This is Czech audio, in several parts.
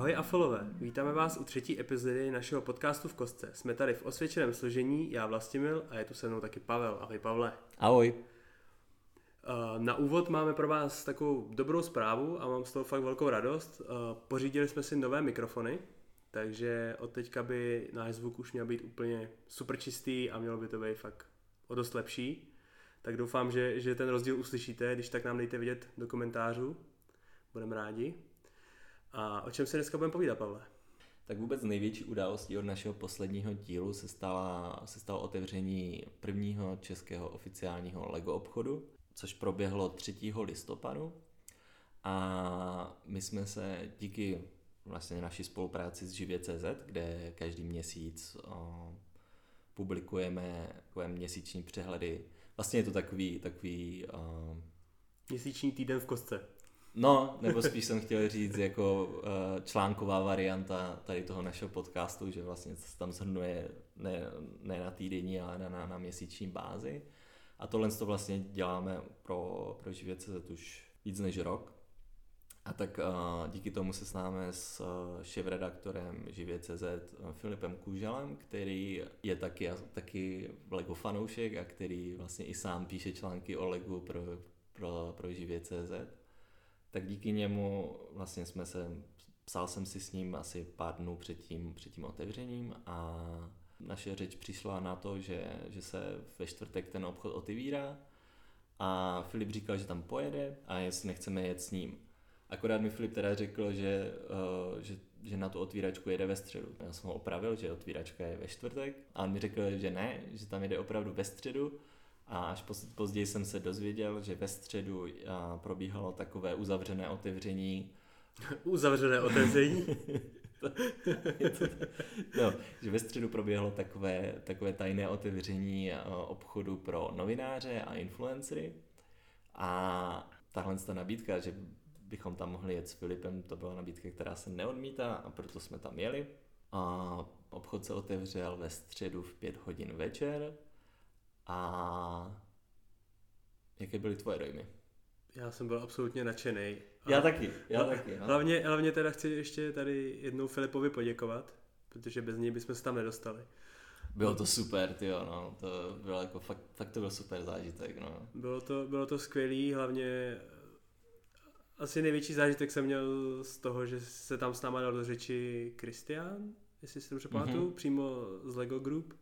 Ahoj Afolové, vítáme vás u třetí epizody našeho podcastu v Kostce. Jsme tady v osvědčeném složení, já Vlastimil a je tu se mnou taky Pavel. Ahoj Pavle. Ahoj. Eh, na úvod máme pro vás takovou dobrou zprávu a mám z toho fakt velkou radost. Eh, pořídili jsme si nové mikrofony, takže od teďka by náš zvuk už měl být úplně super čistý a mělo by to být fakt o dost lepší. Tak doufám, že, že ten rozdíl uslyšíte, když tak nám dejte vidět do komentářů. Budeme rádi. A o čem se dneska budeme povídat, Pavle? Tak vůbec největší událostí od našeho posledního dílu se, stala, se stalo otevření prvního českého oficiálního LEGO obchodu, což proběhlo 3. listopadu. A my jsme se díky vlastně naší spolupráci s Živě.cz, kde každý měsíc o, publikujeme takové měsíční přehledy. Vlastně je to takový, takový o, Měsíční týden v kostce. No, nebo spíš jsem chtěl říct jako uh, článková varianta tady toho našeho podcastu, že vlastně se tam zhrnuje ne, ne na týdenní, ale na, na, na měsíční bázi. A tohle to vlastně děláme pro, pro Živě.cz už víc než rok. A tak uh, díky tomu se snáme s uh, šéf-redaktorem Živě.cz Filipem Kůželem, který je taky, taky Lego fanoušek a který vlastně i sám píše články o Legu pro, pro, pro Živě.cz tak díky němu vlastně jsme se, psal jsem si s ním asi pár dnů před tím, před tím otevřením a naše řeč přišla na to, že, že se ve čtvrtek ten obchod otevírá a Filip říkal, že tam pojede a jestli nechceme jet s ním. Akorát mi Filip teda řekl, že, uh, že, že na tu otvíračku jede ve středu. Já jsem ho opravil, že otvíračka je ve čtvrtek a on mi řekl, že ne, že tam jede opravdu ve středu a až později jsem se dozvěděl, že ve středu probíhalo takové uzavřené otevření. uzavřené otevření? no, že ve středu proběhlo takové, takové tajné otevření obchodu pro novináře a influencery. A tahle ta nabídka, že bychom tam mohli jet s Filipem, to byla nabídka, která se neodmítá a proto jsme tam jeli. A obchod se otevřel ve středu v pět hodin večer a jaké byly tvoje dojmy? Já jsem byl absolutně nadšený. Já taky, já taky. No. Hlavně, hlavně teda chci ještě tady jednou Filipovi poděkovat, protože bez něj bychom se tam nedostali. Bylo to super, ty no, to bylo jako fakt, fakt to byl super zážitek, no. Bylo to, bylo to skvělý, hlavně asi největší zážitek jsem měl z toho, že se tam s náma dal do řeči Kristián, jestli si dobře pamatuju, mm-hmm. přímo z Lego Group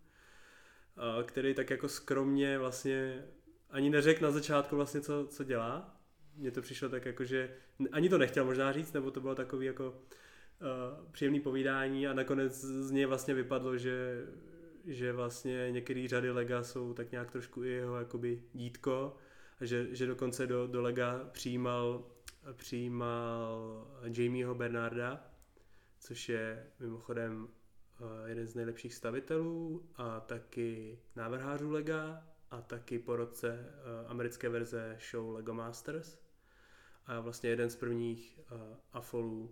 který tak jako skromně vlastně ani neřekl na začátku vlastně, co, co dělá. Mně to přišlo tak jako, že ani to nechtěl možná říct, nebo to bylo takový jako uh, příjemný povídání a nakonec z něj vlastně vypadlo, že, že vlastně některé řady Lega jsou tak nějak trošku i jeho jakoby dítko a že, že dokonce do, do Lega přijímal, přijímal Jamieho Bernarda, což je mimochodem jeden z nejlepších stavitelů a taky návrhářů Lega a taky po roce eh, americké verze show Lego Masters a vlastně jeden z prvních uh, afolů.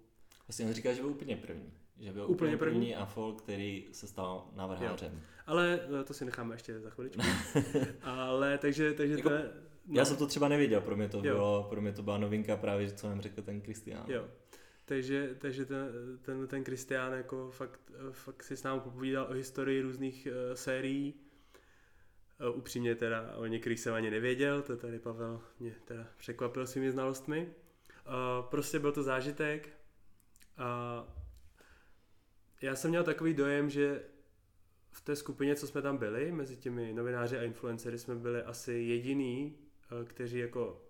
Vlastně on říká, že byl úplně první. Že byl úplně, úplně první, první afol, který se stal návrhářem. Jo. Ale to si necháme ještě za chviličku. Ale takže, takže jako, to je, no. Já jsem to třeba nevěděl, pro mě to, bylo, pro mě to byla novinka právě, co nám řekl ten Kristián. Jo. Takže, takže ten, ten, ten Kristián jako fakt, fakt si s námi popovídal o historii různých uh, sérií. Uh, upřímně teda o některých jsem ani nevěděl, to tady Pavel mě teda překvapil svými znalostmi. Uh, prostě byl to zážitek. Uh, já jsem měl takový dojem, že v té skupině, co jsme tam byli, mezi těmi novináři a influencery, jsme byli asi jediný, kteří jako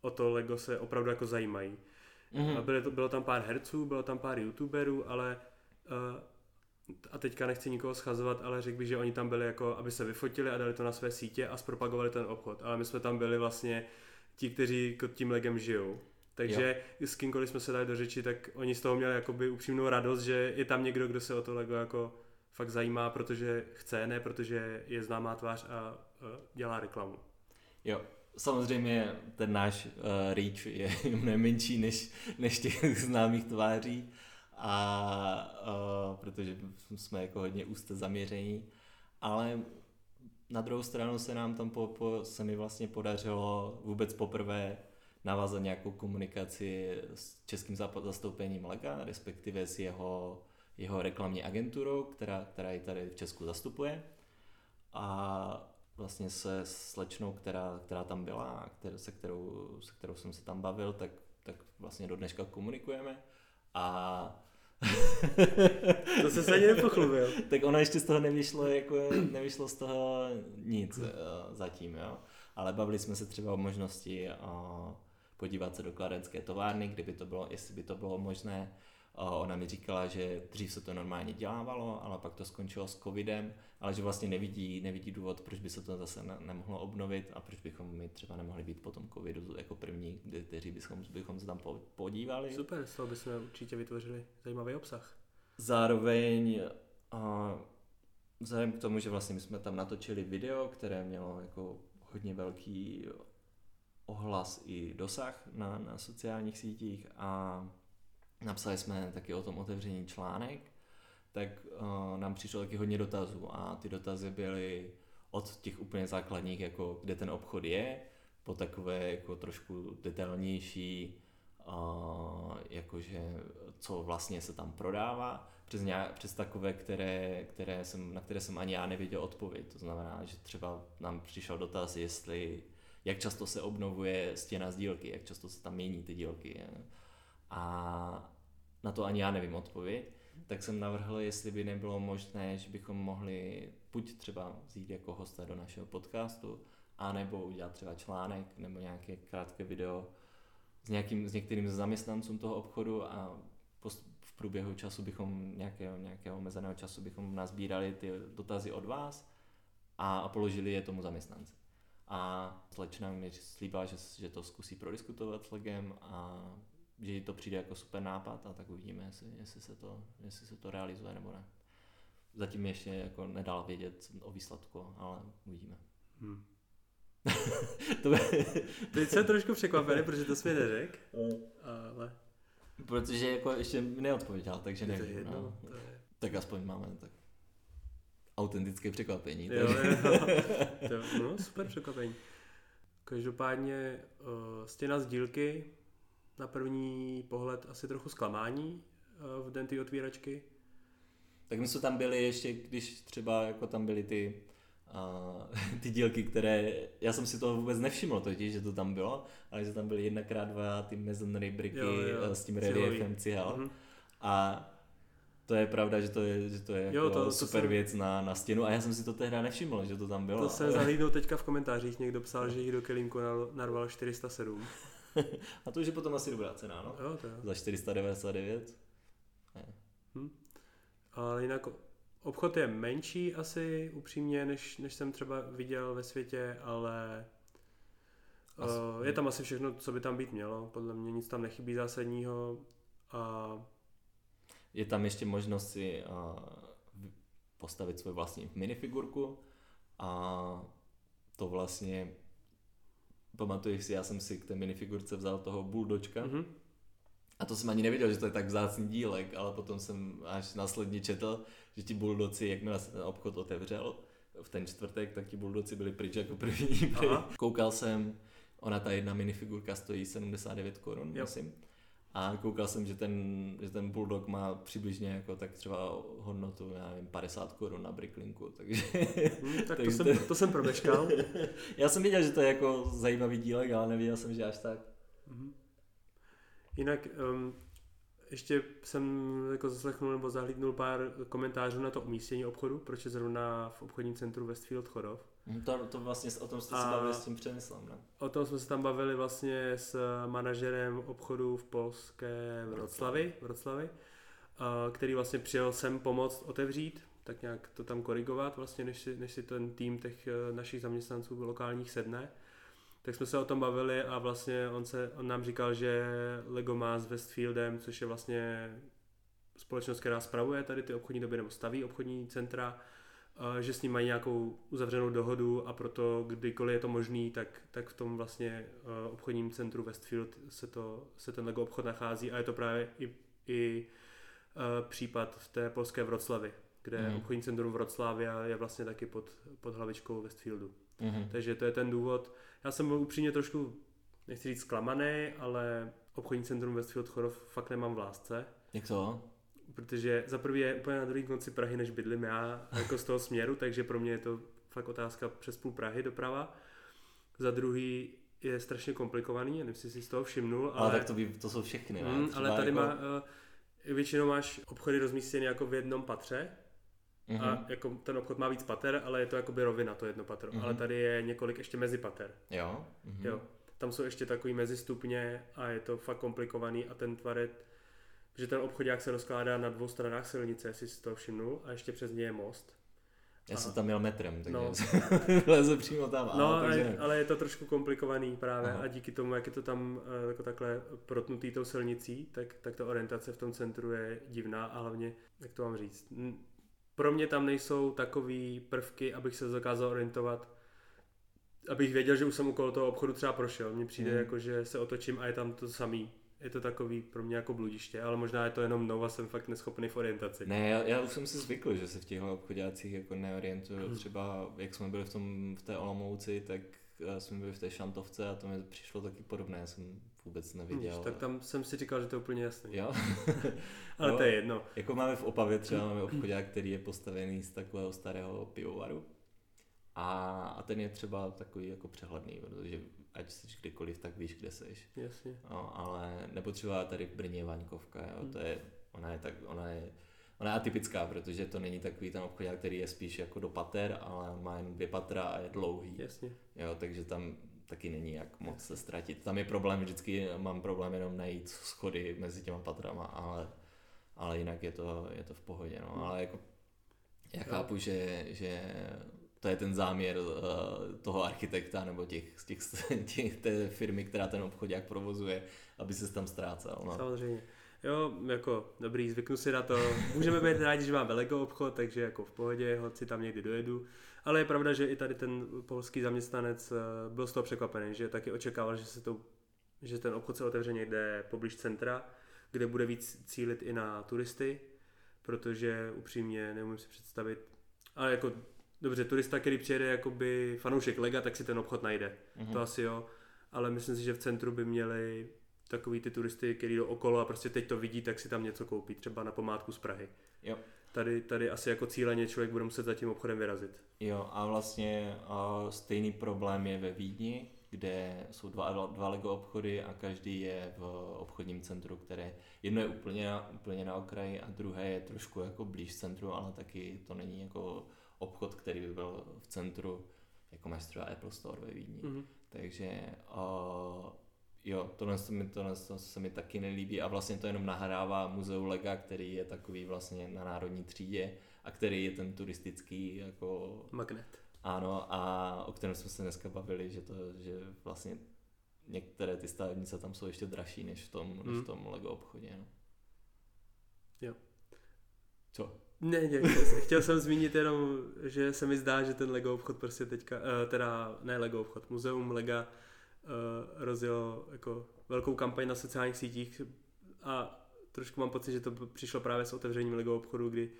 o to Lego se opravdu jako zajímají. Mm-hmm. Bylo, to, bylo tam pár herců, bylo tam pár youtuberů, ale uh, a teďka nechci nikoho schazovat, ale řekl bych, že oni tam byli jako, aby se vyfotili a dali to na své sítě a zpropagovali ten obchod. Ale my jsme tam byli vlastně ti, kteří tím legem žijou. Takže jo. s kýmkoliv jsme se dali do řeči, tak oni z toho měli jakoby upřímnou radost, že je tam někdo, kdo se o to Lego jako fakt zajímá, protože chce, ne protože je známá tvář a uh, dělá reklamu. Jo, Samozřejmě ten náš uh, reach je mnohem menší než, než těch známých tváří, a uh, protože jsme jako hodně úzce zaměření, ale na druhou stranu se nám tam po, po, se mi vlastně podařilo vůbec poprvé navázat nějakou komunikaci s českým zastoupením Lega, respektive s jeho, jeho reklamní agenturou, která, která ji tady v Česku zastupuje. A vlastně se slečnou, která, která tam byla a které, se, kterou, se kterou jsem se tam bavil, tak, tak vlastně do dneška komunikujeme. A to se ani nepochlubil. tak ono ještě z toho nevyšlo, jako nevyšlo z toho nic uh, zatím, jo. Ale bavili jsme se třeba o možnosti uh, podívat se do kladenské továrny, kdyby to bylo, jestli by to bylo možné. Ona mi říkala, že dřív se to normálně dělávalo, ale pak to skončilo s covidem, ale že vlastně nevidí, nevidí důvod, proč by se to zase ne, nemohlo obnovit a proč bychom my třeba nemohli být po tom covidu jako první, kteří bychom, bychom se tam podívali. Super, z toho bychom určitě vytvořili zajímavý obsah. Zároveň uh, vzhledem k tomu, že vlastně my jsme tam natočili video, které mělo jako hodně velký ohlas i dosah na, na sociálních sítích a napsali jsme taky o tom otevření článek, tak uh, nám přišlo taky hodně dotazů a ty dotazy byly od těch úplně základních, jako kde ten obchod je, po takové jako trošku detailnější, uh, jakože co vlastně se tam prodává, přes, nějak, přes takové, které, které jsem, na které jsem ani já nevěděl odpověď. To znamená, že třeba nám přišel dotaz, jestli, jak často se obnovuje stěna z dílky, jak často se tam mění ty dílky. A na to ani já nevím odpověď tak jsem navrhl, jestli by nebylo možné, že bychom mohli buď třeba vzít jako hosta do našeho podcastu, anebo udělat třeba článek nebo nějaké krátké video s, nějakým, s některým zaměstnancům toho obchodu a v průběhu času bychom, nějakého, nějakého omezeného času bychom nazbírali ty dotazy od vás a, položili je tomu zaměstnanci. A slečna mi slíbila, že, že to zkusí prodiskutovat s Legem a že to přijde jako super nápad a tak uvidíme, jestli, jestli, se, to, jestli se to realizuje nebo ne. Zatím ještě jako nedala vědět o výsledku, ale uvidíme. Hmm. to by... Teď jsem trošku překvapený, protože to jsme neřekl, ale... Protože jako ještě neodpověděl, takže nevím. To je jedno, no. to je... Tak aspoň máme tak autentické překvapení. Jo, jo. To, no, super překvapení. Každopádně uh, stěna z dílky na první pohled asi trochu zklamání eh, v den ty otvíračky. Tak my jsme tam byli ještě, když třeba jako tam byly ty, uh, ty dílky, které, já jsem si toho vůbec nevšiml totiž, že to tam bylo, ale že tam byly jedna krát dva ty masonry bricky jo, jo, eh, s tím reliefem cihel. Mm-hmm. A to je pravda, že to je, že to je jo, jako to, to super jsem... věc na, na stěnu a já jsem si to tehdy nevšiml, že to tam bylo. To se ale... zahlídnul teďka v komentářích, někdo psal, že jich do kelímku narval 407. a to už je potom asi dobrá cena, no? Jo, to jo. Za 499. Hm. Ale jinak obchod je menší asi upřímně, než, než jsem třeba viděl ve světě, ale asi. uh, je tam asi všechno, co by tam být mělo. Podle mě nic tam nechybí zásadního. A... Je tam ještě možnost si uh, postavit svou vlastní minifigurku a to vlastně pamatuješ si, já jsem si k té minifigurce vzal toho buldočka. Mm-hmm. A to jsem ani nevěděl, že to je tak vzácný dílek, ale potom jsem až následně četl, že ti buldoci, jakmile se ten obchod otevřel v ten čtvrtek, tak ti buldoci byli pryč jako první. Koukal jsem, ona ta jedna minifigurka stojí 79 korun, myslím. A koukal jsem, že ten, že ten Bulldog má přibližně jako tak třeba hodnotu, já nevím, 50 korun na Bricklinku, takže... Hmm, tak to, jsem, to jsem promeškal. já jsem viděl, že to je jako zajímavý dílek, ale nevěděl jsem, že až tak. Hmm. Jinak um, ještě jsem jako zaslechnul nebo zahlídnul pár komentářů na to umístění obchodu, proč je zrovna v obchodním centru Westfield Chodov. To, to vlastně o tom jste se bavili s tím Přemyslem, ne? O tom jsme se tam bavili vlastně s manažerem obchodu v polské Vroclavi, Vroclavi který vlastně přijel sem pomoct otevřít, tak nějak to tam korigovat, vlastně, než si, než si ten tým těch e, našich zaměstnanců lokálních sedne. Tak jsme se o tom bavili a vlastně on, se, on nám říkal, že Lego má s Westfieldem, což je vlastně společnost, která spravuje tady ty obchodní doby nebo staví obchodní centra, že s ním mají nějakou uzavřenou dohodu a proto kdykoliv je to možný, tak, tak v tom vlastně obchodním centru Westfield se, to, se ten Lego obchod nachází a je to právě i, i případ v té polské Vroclavi, kde mm. obchodní centrum Vroclavia je vlastně taky pod, pod hlavičkou Westfieldu. Mm. Takže to je ten důvod. Já jsem byl upřímně trošku nechci říct zklamaný, ale obchodní centrum Westfield Chorov fakt nemám v lásce. Jak to? Protože za prvé je úplně na druhý konci Prahy, než bydlím já, jako z toho směru, takže pro mě je to fakt otázka přes půl Prahy doprava. Za druhý je strašně komplikovaný, nevím, jestli si z toho všimnul. Ale, ale tak to, by, to jsou všechny, ne? Mm, ale tady jako... má, uh, většinou máš obchody rozmístěny jako v jednom patře, Mm-hmm. A mhm. jako ten obchod má víc pater, ale je to jakoby rovina, to jedno patro. Mm-hmm. Ale tady je několik ještě mezi pater. Jo. Mm-hmm. jo. Tam jsou ještě takový mezistupně a je to fakt komplikovaný a ten tvar je, že ten obchodák se rozkládá na dvou stranách silnice, jestli si to všimnul, a ještě přes něj je most. Já jsem tam měl metrem, takže no. leze přímo tam. No, ale, takže... ale je to trošku komplikovaný právě Aha. a díky tomu, jak je to tam eh, jako takhle protnutý tou silnicí, tak, tak ta orientace v tom centru je divná a hlavně, jak to mám říct, pro mě tam nejsou takové prvky, abych se dokázal orientovat, abych věděl, že už jsem okolo toho obchodu třeba prošel. Mně přijde mm. jako, že se otočím a je tam to samý. Je to takový pro mě jako bludiště, ale možná je to jenom mnou a jsem fakt neschopný v orientaci. Ne, já, já už jsem si zvykl, že se v těchto obchodácích jako neorientuju. Hmm. Třeba jak jsme byli v, tom, v té Olomouci, tak eh, jsme byli v té Šantovce a to mi přišlo taky podobné. Já jsem vůbec neviděl. tak tam jsem si říkal, že to je úplně jasný. Jo? Ale no, to je jedno. Jako máme v Opavě třeba máme obchodák, který je postavený z takového starého pivovaru. A, a ten je třeba takový jako přehledný, protože ať jsi kdykoliv, tak víš, kde jsi. Jasně. No, ale nebo třeba tady v Brně Vaňkovka, jo, hmm. to je, ona je tak, ona je, ona je atypická, protože to není takový ten obchodák, který je spíš jako do pater, ale má jen dvě patra a je dlouhý. Jasně. Jo, takže tam taky není jak moc se ztratit. Tam je problém, vždycky mám problém jenom najít schody mezi těma patrama, ale, ale jinak je to, je to v pohodě. No. Ale jako, já chápu, že, že to je ten záměr uh, toho architekta nebo těch, těch, těch, té firmy, která ten jak provozuje, aby se tam ztrácel. No. Samozřejmě. Jo, jako dobrý, zvyknu si na to. Můžeme být rádi, že máme Lego obchod, takže jako v pohodě, hoď si tam někdy dojedu. Ale je pravda, že i tady ten polský zaměstnanec eh, byl z toho překvapený, že taky očekával, že, se to, že ten obchod se otevře někde poblíž centra, kde bude víc cílit i na turisty, protože upřímně neumím si představit, ale jako dobře, turista, který přijede jakoby fanoušek Lega, tak si ten obchod najde, mm-hmm. to asi jo, ale myslím si, že v centru by měli takový ty turisty, který jdou okolo a prostě teď to vidí, tak si tam něco koupí, třeba na památku z Prahy. Jo tady, tady asi jako cíleně člověk bude muset za tím obchodem vyrazit. Jo a vlastně a stejný problém je ve Vídni, kde jsou dva, dva Lego obchody a každý je v obchodním centru, které jedno je úplně, úplně na okraji a druhé je trošku jako blíž centru, ale taky to není jako obchod, který by byl v centru, jako máš třeba Apple Store ve Vídni. Mm-hmm. Takže uh, jo, tohle, to mi, tohle to se mi taky nelíbí a vlastně to jenom nahrává muzeu Lega, který je takový vlastně na národní třídě a který je ten turistický jako... Magnet. Ano, a o kterém jsme se dneska bavili, že to, že vlastně některé ty stavebnice tam jsou ještě dražší než v tom, hmm. než v hmm. tom Lego obchodě. No. Jo. Co? Ne, ne, chtěl jsem zmínit jenom, že se mi zdá, že ten Lego obchod prostě teďka, uh, teda ne Lego obchod, muzeum Lega uh, rozjel jako velkou kampaň na sociálních sítích a trošku mám pocit, že to přišlo právě s otevřením Lego obchodu, kdy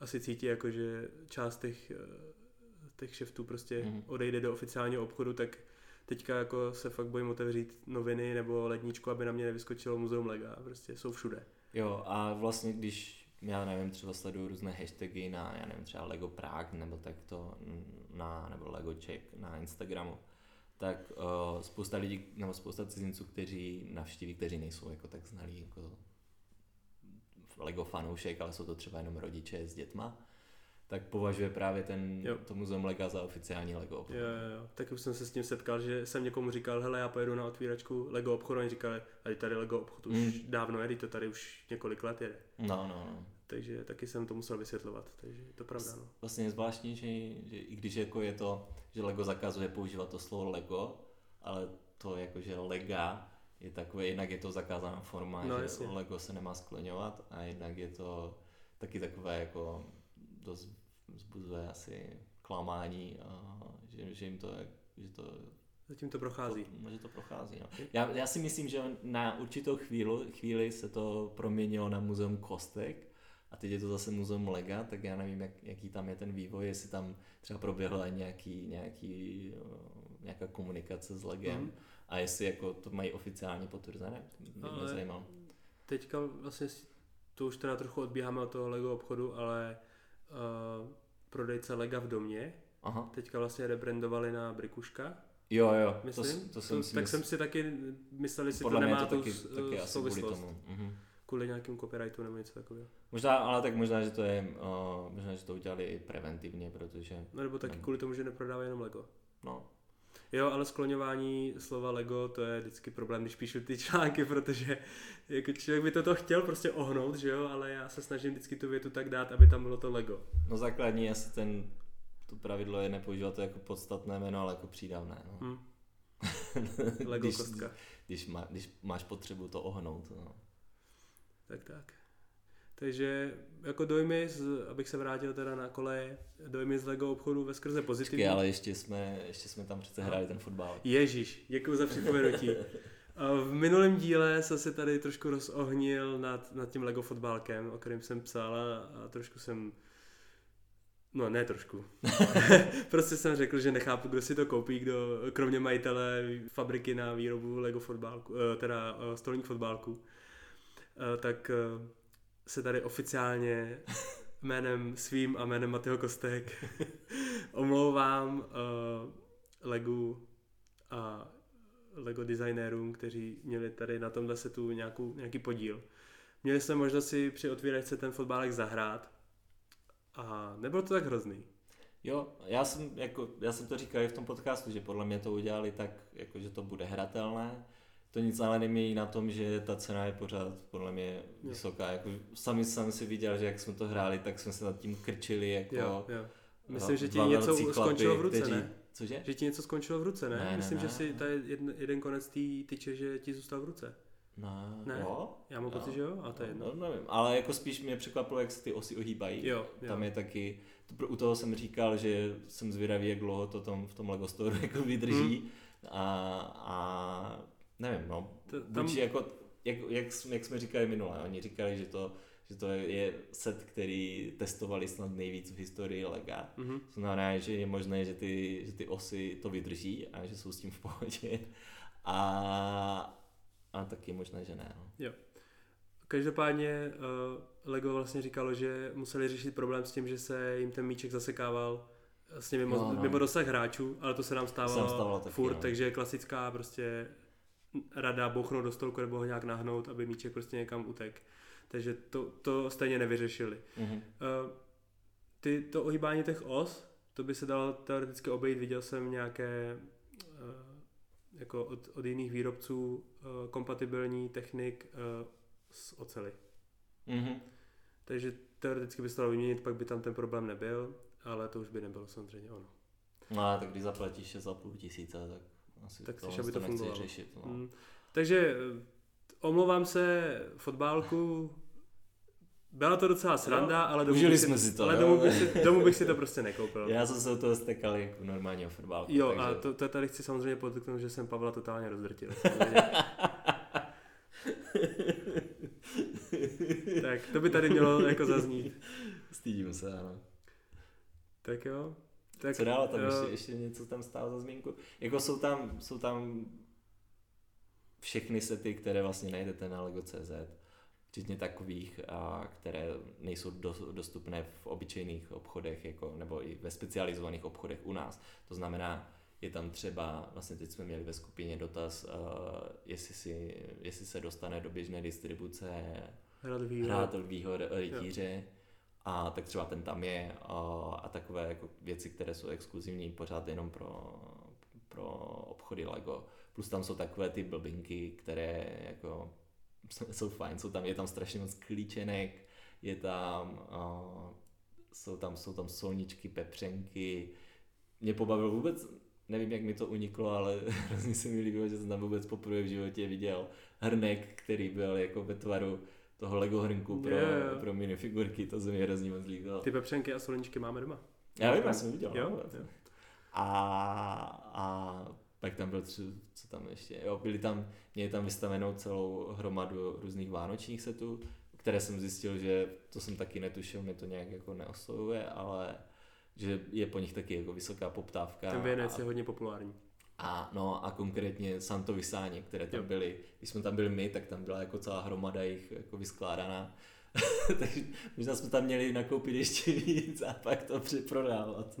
asi cítí jako, že část těch, uh, těch šeftů prostě mm. odejde do oficiálního obchodu, tak teďka jako se fakt bojím otevřít noviny nebo ledničku, aby na mě nevyskočilo muzeum Lega, prostě jsou všude. Jo a vlastně když já nevím, třeba sleduju různé hashtagy na, já nevím, třeba Lego Prague nebo tak to na, nebo Lego Czech na Instagramu, tak uh, spousta lidí, nebo spousta cizinců, kteří navštíví, kteří nejsou jako tak znalí jako Lego fanoušek, ale jsou to třeba jenom rodiče s dětma, tak považuje právě ten, jo. to muzeum Lega za oficiální Lego obchod. Jo, jo, jo. Tak už jsem se s tím setkal, že jsem někomu říkal, hele, já pojedu na otvíračku Lego obchodu, a oni říkali, ale tady Lego obchod už mm. dávno jede, to tady už několik let jede. No, no, no. Takže taky jsem to musel vysvětlovat, takže je to pravda. No. Vlastně je zvláštní, že, že i když jako je to že Lego zakazuje používat to slovo Lego, ale to jakože Lega je takové, jednak je to zakázaná forma, no, že jasně. Lego se nemá skloňovat a jednak je to taky takové jako dost vzbuzuje asi klamání a že, že jim to, že to Zatím to prochází. To, že to prochází, no. já, já si myslím, že na určitou chvíli, chvíli se to proměnilo na muzeum kostek, a teď je to zase muzeum Lega, tak já nevím, jak, jaký tam je ten vývoj, jestli tam třeba proběhla nějaký, nějaký, nějaká komunikace s Legem, mm. A jestli jako to mají oficiálně potvrzené, mě Ale- zajímalo. Teďka vlastně to už teda trochu odbíháme od toho Lego obchodu, ale uh, prodejce Lega v domě Aha. teďka vlastně rebrandovali na Brikuška, Jo, jo, to, myslím. to, jsem si tak mysl- jsem si taky myslel, jestli podle to nemá to tu taky, s- taky asi kvůli souvislost. tomu. Mhm. Kvůli nějakým copyrightu nebo něco takového. Možná, ale tak možná, že to je, uh, možná, že to udělali i preventivně, protože, No nebo taky No. kvůli tomu, že neprodávají jenom Lego. no, Jo, ale skloňování slova Lego, to je vždycky problém, když píšu ty články, protože jako člověk by toto chtěl prostě ohnout, že jo, ale já se snažím vždycky tu větu tak dát, aby tam bylo to Lego. no základní asi ten, to pravidlo je nepoužívat to jako podstatné jméno, ale jako přídavné, no. Hm. Lego když, kostka. Když, má, když máš potřebu to ohnout, no. Tak tak. Takže jako dojmy, z, abych se vrátil teda na koleje, dojmy z Lego obchodu ve skrze pozitivní. Počkej, ale ještě jsme, ještě jsme tam přece hráli ten fotbal. Ježíš, děkuji za připomenutí. V minulém díle jsem se tady trošku rozohnil nad, nad tím Lego fotbálkem, o kterém jsem psal a, trošku jsem No ne trošku. prostě jsem řekl, že nechápu, kdo si to koupí, kdo, kromě majitele fabriky na výrobu Lego fotbálku, eh, teda eh, stolních fotbálků. Eh, Tak se tady oficiálně jménem svým a jménem Matyho Kostek omlouvám eh, Legu a Lego designérům, kteří měli tady na tomhle setu nějakou, nějaký podíl. Měli jsme možnost si při otvíračce ten fotbálek zahrát a nebylo to tak hrozný. Jo, já jsem, jako, já jsem to říkal i v tom podcastu, že podle mě to udělali tak, jako, že to bude hratelné. To nic ale nemění na tom, že ta cena je pořád podle mě vysoká. Jako, sami jsem si viděl, že jak jsme to hráli, tak jsme se nad tím krčili. Jako, Jo, jo. Myslím, no, že ti něco skončilo v ruce, kteří- ne? Cože? Že ti něco skončilo v ruce, ne? Ne, Myslím, ne. že si tady jeden, jeden konec té tyče, že ti zůstal v ruce. No, Ne. jo? Já mám pocit, že jo, a to je jedno. No, nevím, ale jako spíš mě překvapilo, jak se ty osy ohýbají. Jo, jo. Tam je taky, to, u toho jsem říkal, že jsem zvědavý, jak dlouho to tam v tom Lego Store jako vydrží. Hmm. A, a nevím, no. Tam... Buď jako, jak, jak, jsme- jak jsme říkali minule, oni říkali, že to, že to je set, který testovali snad nejvíc v historii Lega. Mhm. To znamená, že je možné, že ty, že ty osy to vydrží a že jsou s tím v pohodě. A, a taky je možné, že ne. No. Každopádně uh, Lego vlastně říkalo, že museli řešit problém s tím, že se jim ten míček zasekával s mimo, No, no. mimo dosah hráčů, ale to se nám To se nám stávalo, stávalo taky, furt, no. takže klasická prostě rada bouchnout do stolku nebo ho nějak nahnout, aby míček prostě někam utek. Takže to, to stejně nevyřešili. Mhm. Uh, ty, to ohýbání těch os, to by se dalo teoreticky obejít, viděl jsem nějaké uh, jako od, od jiných výrobců uh, kompatibilní technik uh, z ocely. Mhm. Takže teoreticky by se to dalo vyměnit, pak by tam ten problém nebyl, ale to už by nebylo samozřejmě ono. No a tak když zaplatíš 6,5 tisíce, tak asi Tak chceš, aby to fungovalo. řešit. No. Mm. Takže eh, omlouvám se fotbálku, byla to docela sranda, ale domů, bych jsme si to, ale domů, bych si, domů bych si to prostě nekoupil. Já jsem se od toho stekal jako normálního fotbálku. Jo, takže... a to, to tady chci samozřejmě podotknout, že jsem Pavla totálně rozdrtil. tak to by tady mělo jako zaznít. Stydím se, ano. Tak jo. Tak, Co dál tam jo, ještě, ještě něco tam stálo za zmínku? Jako jsou tam, jsou tam všechny sety, které vlastně najdete na Lego.cz, včetně takových, a, které nejsou do, dostupné v obyčejných obchodech, jako, nebo i ve specializovaných obchodech u nás. To znamená, je tam třeba, vlastně teď jsme měli ve skupině dotaz, uh, jestli, si, jestli se dostane do běžné distribuce Hrad lvýho rytíře a tak třeba ten tam je a, takové jako věci, které jsou exkluzivní pořád jenom pro, pro obchody Lego. Plus tam jsou takové ty blbinky, které jako jsou fajn, jsou tam, je tam strašně moc klíčenek, je tam, a, jsou tam, jsou tam solničky, pepřenky. Mě pobavilo vůbec, nevím, jak mi to uniklo, ale hrozně se mi líbilo, že jsem tam vůbec poprvé v životě viděl hrnek, který byl jako ve tvaru toho Lego hrnku pro, Jo, jo. pro minifigurky, to se mi hrozně moc líbilo. Ty pepřenky a solničky máme doma. Já vím, já jsem viděl. Jo, no. jo. A, a pak tam byl tři, co tam ještě, jo, byli tam, měli tam vystavenou celou hromadu různých vánočních setů, které jsem zjistil, že to jsem taky netušil, mě to nějak jako neoslovuje, ale že je po nich taky jako vysoká poptávka. Ten věnec a, je hodně populární. A no a konkrétně Santo Vysání, které tam byly, když jsme tam byli my, tak tam byla jako celá hromada jich jako vyskládaná. Takže možná jsme tam měli nakoupit ještě víc a pak to přeprodávat.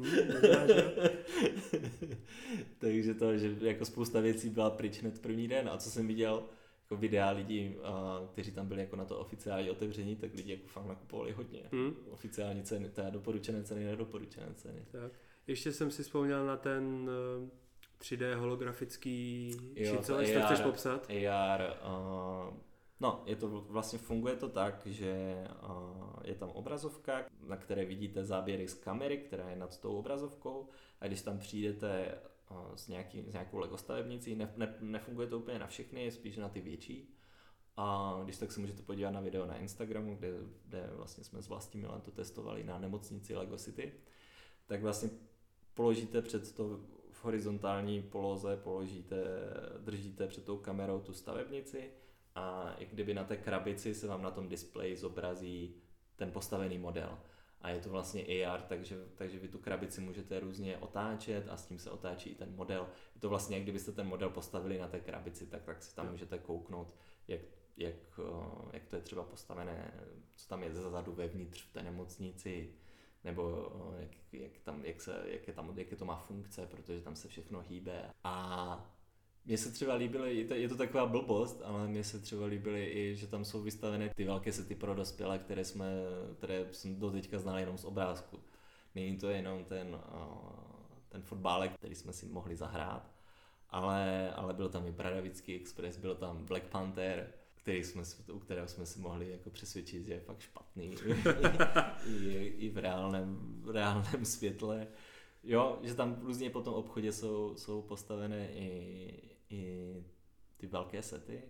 Takže to, že jako spousta věcí byla pryč hned první den a co jsem viděl, jako videa lidí, kteří tam byli jako na to oficiální otevření, tak lidi jako fakt nakupovali hodně. Hmm. Oficiální ceny, teda doporučené ceny, nedoporučené ceny. Tak. Ještě jsem si vzpomněl na ten 3D eh, holografický jo, to, to chceš popsat? AR, uh, no, je to vlastně funguje to tak, že uh, je tam obrazovka, na které vidíte záběry z kamery, která je nad tou obrazovkou a když tam přijdete s, nějaký, s nějakou Lego stavebnicí. Ne, ne, nefunguje to úplně na všechny, spíš na ty větší. A když tak se můžete podívat na video na Instagramu, kde, kde vlastně jsme s Vlastimilem to testovali na nemocnici Lego City, tak vlastně položíte před to v horizontální poloze, položíte, držíte před tou kamerou tu stavebnici a jak kdyby na té krabici se vám na tom displeji zobrazí ten postavený model. A je to vlastně AR, takže, takže vy tu krabici můžete různě otáčet a s tím se otáčí i ten model. Je to vlastně, jak kdybyste ten model postavili na té krabici, tak, tak si tam můžete kouknout, jak, jak, eh, jak to je třeba postavené, co tam je zezadu vevnitř v té nemocnici, nebo jak, jak, tam, jak, se, jak, je tam, jak je to má funkce, protože tam se všechno hýbe. A mně se třeba líbily, je to, je to taková blbost, ale mně se třeba líbily i, že tam jsou vystavené ty velké sety pro dospělé, které jsme, které jsem do teďka znal jenom z obrázku. Není to jenom ten, ten fotbálek, který jsme si mohli zahrát, ale, ale byl tam i Bradavický Express, byl tam Black Panther, který jsme, u kterého jsme si mohli jako přesvědčit, že je fakt špatný I, i v reálném, v reálném světle. Jo, že tam různě po tom obchodě jsou, jsou postavené i, i ty velké sety.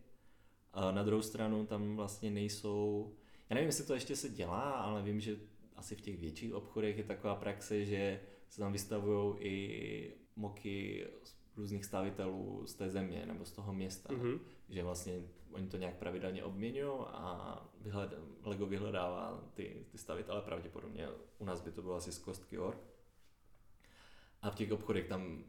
A na druhou stranu tam vlastně nejsou, já nevím, jestli to ještě se dělá, ale vím, že asi v těch větších obchodech je taková praxe, že se tam vystavují i moky různých stavitelů z té země nebo z toho města. Mm-hmm. Že vlastně oni to nějak pravidelně obměňují a vyhled, Lego vyhledává ty, ty stavitele, pravděpodobně u nás by to bylo asi z kostky Org. A v těch obchodech tam,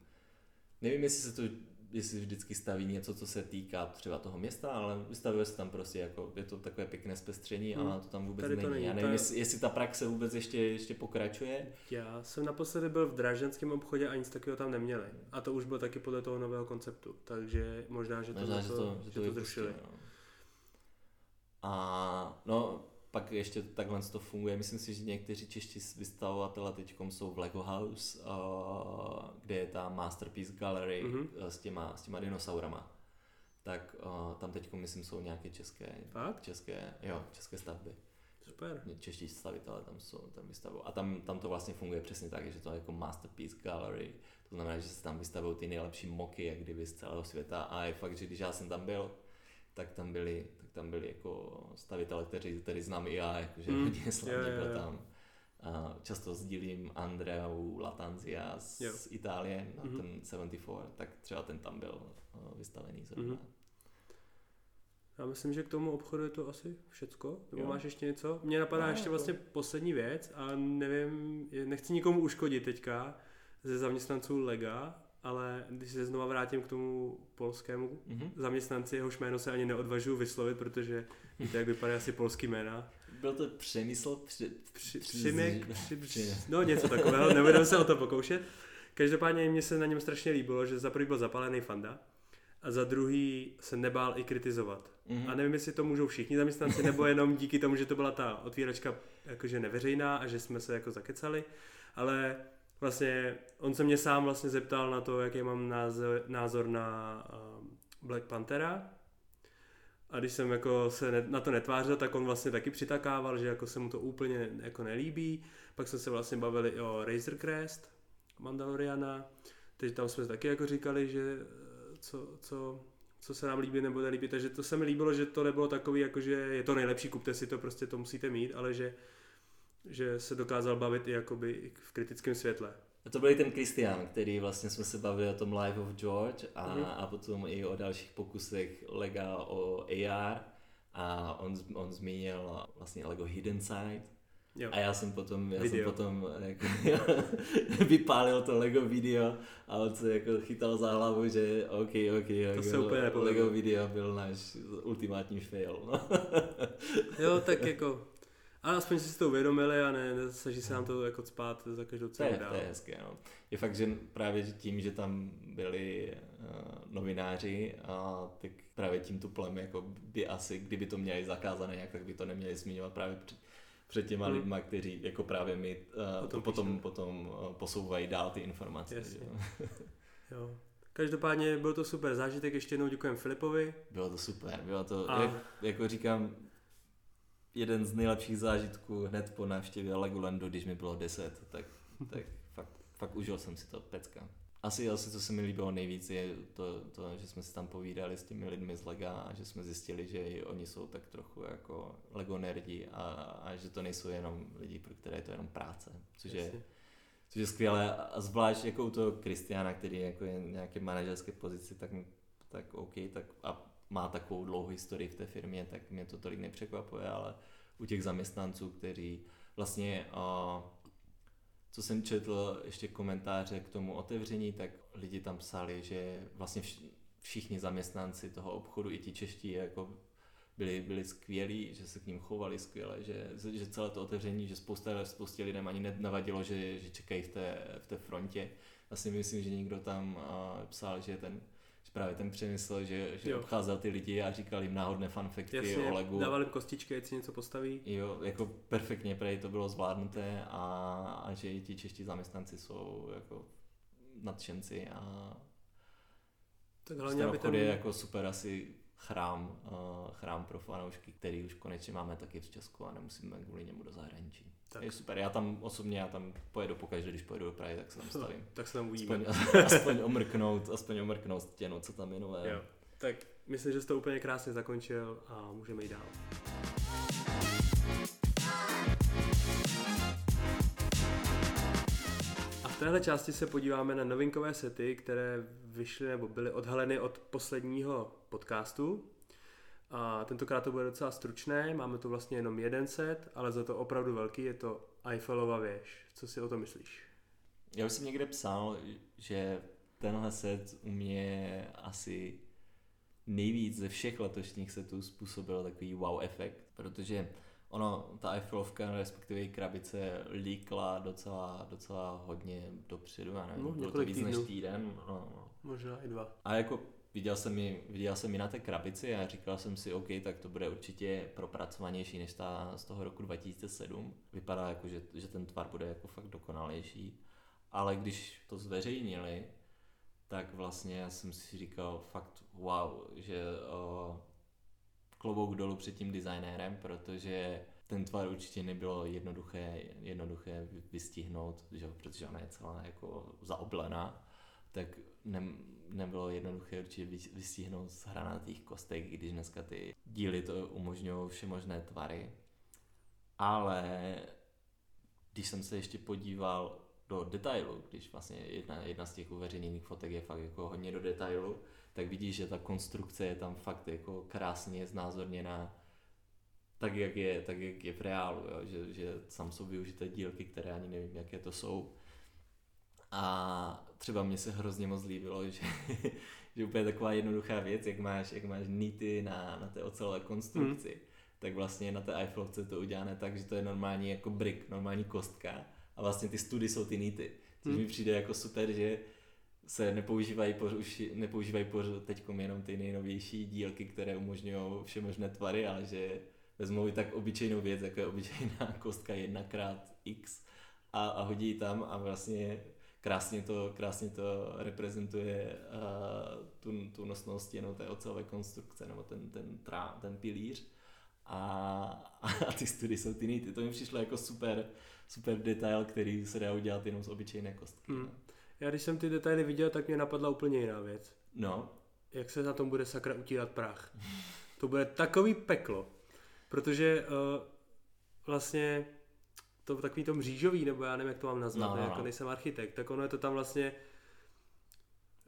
nevím, jestli se to jestli vždycky staví něco, co se týká třeba toho města, ale vystavuje se tam prostě jako, je to takové pěkné zpestření, hmm. ale to tam vůbec není. není. Já nevím, ta... jestli, jestli ta praxe vůbec ještě, ještě pokračuje. Já jsem naposledy byl v Draženském obchodě a nic takového tam neměli. A to už bylo taky podle toho nového konceptu, takže možná, že to, možná, že to, že to, že to zrušili. No. A no, pak ještě takhle to funguje. Myslím si, že někteří čeští vystavovatelé teď jsou v Lego House, uh, kde je ta Masterpiece Gallery mm-hmm. s, těma, s těma dinosaurama. Tak uh, tam teď myslím jsou nějaké české, české, jo, české stavby. Super. Čeští stavitelé tam jsou, tam vystavují. A tam, tam to vlastně funguje přesně tak, že to je jako Masterpiece Gallery. To znamená, že se tam vystavují ty nejlepší moky, jak kdyby z celého světa. A je fakt, že když já jsem tam byl, tak tam byly, tam byli jako stavitele, kteří tady znám i já, jakože mm. hodně slavně byl tam. A často sdílím Andreou Latanzia z, z Itálie na mm-hmm. ten 74, tak třeba ten tam byl vystavený zrovna. Mm-hmm. Já myslím, že k tomu obchodu je to asi všecko. Nebo jo. máš ještě něco? Mně napadá no, ještě jako... vlastně poslední věc a nevím, nechci nikomu uškodit teďka ze zaměstnanců Lega, ale když se znova vrátím k tomu polskému mm-hmm. zaměstnanci, jehož jméno se ani neodvažuji vyslovit, protože víte, jak vypadá asi polský jména. Byl to Přemysl při, při, Přimek, při, při, no něco takového, nebudeme se o to pokoušet. Každopádně mě se na něm strašně líbilo, že za prvý byl zapálený fanda a za druhý se nebál i kritizovat. Mm-hmm. A nevím, jestli to můžou všichni zaměstnanci, nebo jenom díky tomu, že to byla ta otvíračka jakože neveřejná a že jsme se jako zakecali, ale vlastně on se mě sám vlastně zeptal na to, jaký mám názor, názor na uh, Black Panthera. A když jsem jako se ne, na to netvářil, tak on vlastně taky přitakával, že jako se mu to úplně jako nelíbí. Pak jsme se vlastně bavili o Razor Crest, Mandaloriana. Teď tam jsme taky jako říkali, že eh, co, co, co se nám líbí nebo nelíbí. Takže to se mi líbilo, že to nebylo takový, jako že je to nejlepší, kupte si to, prostě to musíte mít, ale že že se dokázal bavit i jakoby v kritickém světle. A to byl i ten Christian, který vlastně jsme se bavili o tom Life of George a, mm. a potom i o dalších pokusech Lega o AR a on, on zmínil vlastně Lego Hidden Side Jo. A já jsem potom, já video. jsem potom jako, vypálil to Lego video a on se jako chytal za hlavu, že OK, OK, to jako, se úplně Lego video byl náš ultimátní fail. jo, tak jako a aspoň si to uvědomili a ne, snaží se nám to jako spát za každou cenu to je, To je hezké, no. Je fakt, že právě tím, že tam byli uh, novináři a tak právě tím tuplem jako by asi, kdyby to měli zakázané jak tak by to neměli zmiňovat právě před, před těma hmm. lidma, kteří jako právě mi uh, to potom, potom uh, posouvají dál ty informace. Jo. jo. Každopádně byl to super zážitek, ještě jednou děkujem Filipovi. Bylo to super, bylo to, a... jak, jako říkám, jeden z nejlepších zážitků hned po návštěvě Legolandu, když mi bylo 10, tak, tak fakt, fakt užil jsem si to pecka. Asi, asi co se mi líbilo nejvíc je to, to, že jsme si tam povídali s těmi lidmi z Lega a že jsme zjistili, že i oni jsou tak trochu jako Lego nerdi a, a že to nejsou jenom lidi, pro které je to jenom práce, což je, což je skvělé a zvlášť jako u toho Kristiana, který jako je nějaké manažerské pozici, tak, tak OK, tak a má takovou dlouhou historii v té firmě, tak mě to tolik nepřekvapuje, ale u těch zaměstnanců, kteří vlastně, co jsem četl ještě komentáře k tomu otevření, tak lidi tam psali, že vlastně všichni zaměstnanci toho obchodu, i ti čeští, jako byli, byli skvělí, že se k ním chovali skvěle, že, že celé to otevření, že spousta, spoustě lidem ani nevadilo, že, že čekají v té, v té frontě. Vlastně myslím, že někdo tam psal, že ten právě ten přemysl, že, že obcházel ty lidi a říkal jim náhodné fanfekty Jasně, o Legu. dával jim kostičky, ať si něco postaví. Jo, jako perfektně prej to bylo zvládnuté a, a že i ti čeští zaměstnanci jsou jako nadšenci a tak hlavně, aby ten... je jako super asi chrám, uh, chrám pro fanoušky, který už konečně máme taky v Česku a nemusíme kvůli němu do zahraničí. Tak. Je super, já tam osobně, já tam pojedu pokaždé, když pojedu do Prahy, tak se tam stavím. tak se tam uvidíme. Aspoň, aspoň omrknout, aspoň omrknout stěnu, co tam je nové. Jo. Tak myslím, že jsi to úplně krásně zakončil a můžeme jít dál. A v téhle části se podíváme na novinkové sety, které vyšly nebo byly odhaleny od posledního podcastu. A tentokrát to bude docela stručné, máme tu vlastně jenom jeden set, ale za to opravdu velký, je to Eiffelova věž. Co si o to myslíš? Já už jsem někde psal, že tenhle set u mě asi nejvíc ze všech letošních setů způsobil takový wow efekt, protože ono, ta Eiffelovka, respektive krabice líkla docela, docela hodně dopředu, já nevím, no, bylo to víc týdnů. než týden. No, no. Možná i dva. A jako viděl jsem ji, viděl jsem ji na té krabici a říkal jsem si, OK, tak to bude určitě propracovanější než ta z toho roku 2007. Vypadá jako, že, že ten tvar bude jako fakt dokonalejší. Ale když to zveřejnili, tak vlastně jsem si říkal fakt wow, že o, klobouk dolů před tím designérem, protože ten tvar určitě nebylo jednoduché, jednoduché vystihnout, že, protože ona je celá jako zaoblená, tak ne, nebylo jednoduché určitě vystihnout z hranatých kostek, i když dneska ty díly to umožňují všemožné tvary. Ale když jsem se ještě podíval do detailu, když vlastně jedna, jedna z těch uveřejněných fotek je fakt jako hodně do detailu, tak vidíš, že ta konstrukce je tam fakt jako krásně znázorněná tak, jak je, tak, jak je v reálu, jo? Že, že tam jsou využité dílky, které ani nevím, jaké to jsou. A třeba mně se hrozně moc líbilo, že, že úplně taková jednoduchá věc, jak máš, jak máš nity na, na té ocelové konstrukci, hmm. tak vlastně na té Eiffelovce to udělané tak, že to je normální jako brick, normální kostka a vlastně ty study jsou ty nity. Což hmm. mi přijde jako super, že se nepoužívají, poř, už nepoužívají poř, teď jenom ty nejnovější dílky, které umožňují vše možné tvary, ale že vezmou i tak obyčejnou věc, jako je obyčejná kostka 1x a, a hodí tam a vlastně krásně to, krásně to reprezentuje uh, tu, tu nosnou stěnu té ocelové konstrukce, nebo ten, ten, trá, ten pilíř. A, a ty study jsou ty nity. To mi přišlo jako super, super detail, který se dá udělat jenom z obyčejné kostky. Hmm. Já když jsem ty detaily viděl, tak mě napadla úplně jiná věc. No. Jak se na tom bude sakra utírat prach. to bude takový peklo. Protože uh, vlastně to takový to mřížový, nebo já nevím, jak to mám nazvat, no, no, no. jako nejsem architekt, tak ono je to tam vlastně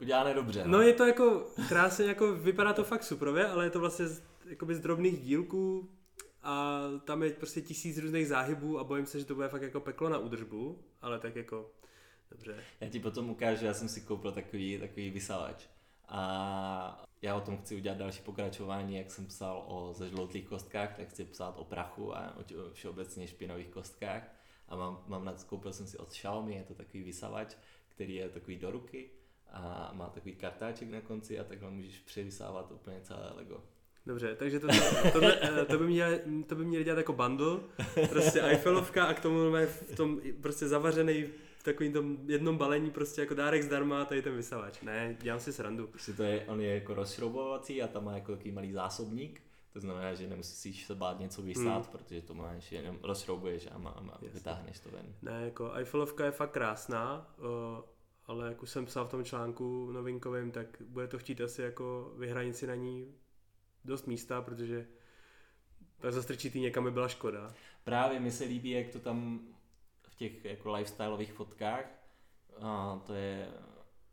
Udělané dobře. No. no je to jako krásně, jako vypadá to fakt suprově, ale je to vlastně z, jakoby z drobných dílků a tam je prostě tisíc různých záhybů a bojím se, že to bude fakt jako peklo na údržbu, ale tak jako dobře. Já ti potom ukážu, já jsem si koupil takový, takový vysavač a já o tom chci udělat další pokračování, jak jsem psal o zežloutlých kostkách, tak chci psát o prachu a o všeobecně špinavých kostkách a mám, mám na, koupil jsem si od Xiaomi, je to takový vysavač, který je takový do ruky a má takový kartáček na konci a takhle můžeš převysávat úplně celé Lego. Dobře, takže to, to, to, to, by měli, to by měli dělat jako bundle, prostě Eiffelovka a k tomu v tom prostě zavařený v takovým tom jednom balení prostě jako dárek zdarma tady ten vysavač. Ne, dělám si srandu. Prostě to je, on je jako rozšroubovací a tam má jako takový malý zásobník, to znamená, že nemusíš se bát něco vysát, hmm. protože to máš jenom rozšroubuješ a, má, a vytáhneš to ven. Ne, jako Eiffelovka je fakt krásná, ale jak už jsem psal v tom článku novinkovém, tak bude to chtít asi jako vyhranit si na ní dost místa, protože tak zastrčit někam by byla škoda. Právě mi se líbí, jak to tam těch jako lifestyleových fotkách, a to je,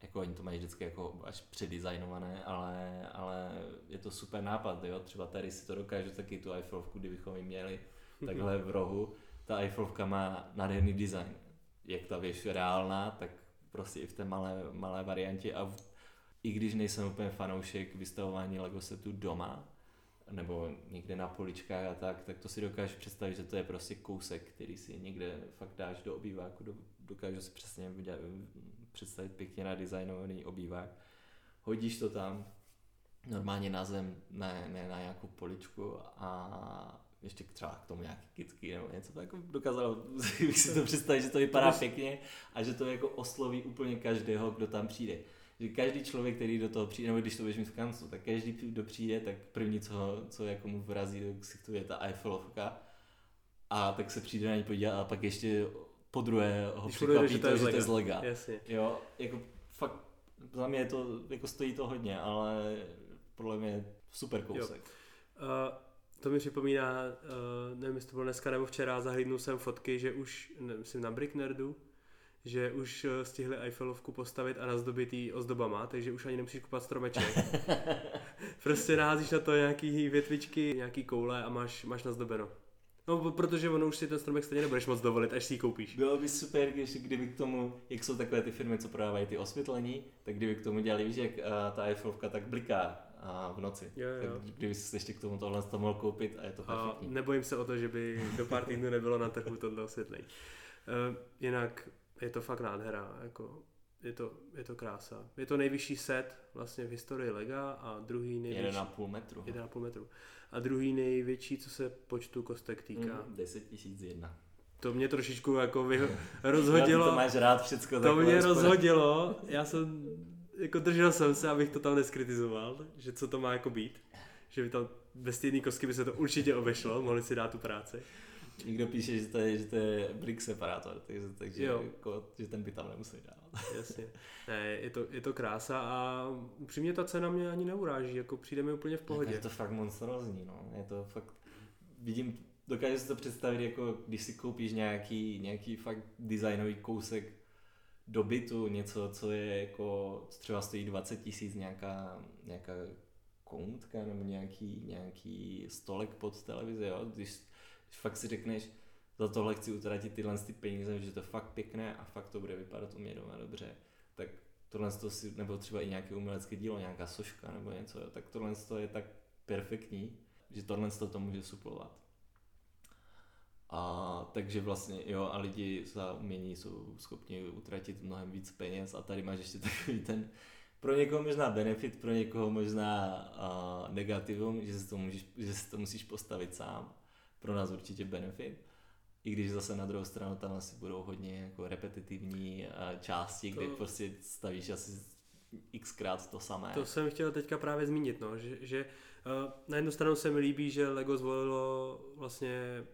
jako oni to mají vždycky jako až předizajnované, ale, ale je to super nápad, jo, třeba tady si to dokážu taky tu iPhoneovku, kdybychom ji měli takhle v rohu, ta iPhoneovka má nádherný design, jak ta věž reálná, tak prostě i v té malé, malé variantě. A v, i když nejsem úplně fanoušek vystavování Lego setu doma, nebo někde na poličkách a tak, tak to si dokážu představit, že to je prostě kousek, který si někde fakt dáš do obýváku, do, dokážu si přesně udělat, představit pěkně na designovaný obývák. Hodíš to tam, normálně na zem, ne, ne na nějakou poličku a ještě třeba k tomu nějaký kitky nebo něco, tak dokázalo bych si to představit, že to vypadá pěkně a že to jako osloví úplně každého, kdo tam přijde že každý člověk, který do toho přijde, nebo když to budeš mít v kanclu, tak každý, kdo přijde, tak první, co, co jako mu vrazí do ksichtu, je ta Eiffelovka. A tak se přijde na ní podívat a pak ještě po druhé ho překvapí to, že to je, že to je z lega. Jasně. Jo, jako fakt, za mě je to, jako stojí to hodně, ale podle mě je super kousek. Uh, to mi připomíná, uh, nevím, jestli to bylo dneska nebo včera, zahlídnul jsem fotky, že už, myslím na Brick Nerdu, že už eh, stihli Eiffelovku postavit a nazdobit jí ozdobama, takže už ani nemusíš kupovat stromeček. prostě naházíš na to nějaký větvičky, nějaký koule a máš, máš nazdobeno. No, protože ono už si ten stromek stejně nebudeš moc dovolit, až si ji koupíš. Bylo by super, když, kdyby k tomu, jak jsou takové ty firmy, co prodávají ty osvětlení, tak kdyby k tomu dělali, víš, jak uh, ta Eiffelovka tak bliká uh, v noci. Jo, jo. Tak kdyby si ještě k tomu tohle to mohl koupit a je to perfektní. A nebojím se o to, že by do pár týdnů nebylo na trhu tohle osvětlení. Uh, jinak je to fakt nádhera, jako je to, je to krása. Je to nejvyšší set vlastně v historii Lega a druhý největší... 1,5 metru. 1,5 metru. A druhý největší, co se počtu kostek týká. Mm, 10 001. To mě trošičku jako vy... rozhodilo. to máš rád všecko To mě rozhodilo. Já jsem, jako držel jsem se, abych to tam neskritizoval, že co to má jako být. Že by tam bez jedné kostky by se to určitě obešlo, mohli si dát tu práci. Někdo píše, že to je, že to je brick separátor, takže, takže jako, že ten by tam nemusel dávat. Jasně. Ne, je to, je to krása a upřímně ta cena mě ani neuráží, jako přijde mi úplně v pohodě. Jako je to fakt monstrozní, no. Je to fakt, vidím, dokážu si to představit, jako když si koupíš nějaký, nějaký fakt designový kousek do bytu, něco, co je jako, co třeba stojí 20 tisíc, nějaká, nějaká komutka nebo nějaký, nějaký stolek pod televizi, jo? Když fakt si řekneš, za tohle chci utratit tyhle ty peníze, že to je fakt pěkné a fakt to bude vypadat u mě doma dobře, tak tohle to si, nebo třeba i nějaké umělecké dílo, nějaká soška nebo něco, tak tohle to je tak perfektní, že tohle to může suplovat. A takže vlastně jo, a lidi za umění jsou schopni utratit mnohem víc peněz a tady máš ještě takový ten pro někoho možná benefit, pro někoho možná uh, negativum, že si, to můžeš, že si to musíš postavit sám pro nás určitě benefit. I když zase na druhou stranu tam asi budou hodně jako repetitivní eh, části, to... kde prostě stavíš asi xkrát to samé. To jsem chtěl teďka právě zmínit, no, že, že uh, na jednu stranu se mi líbí, že LEGO zvolilo vlastně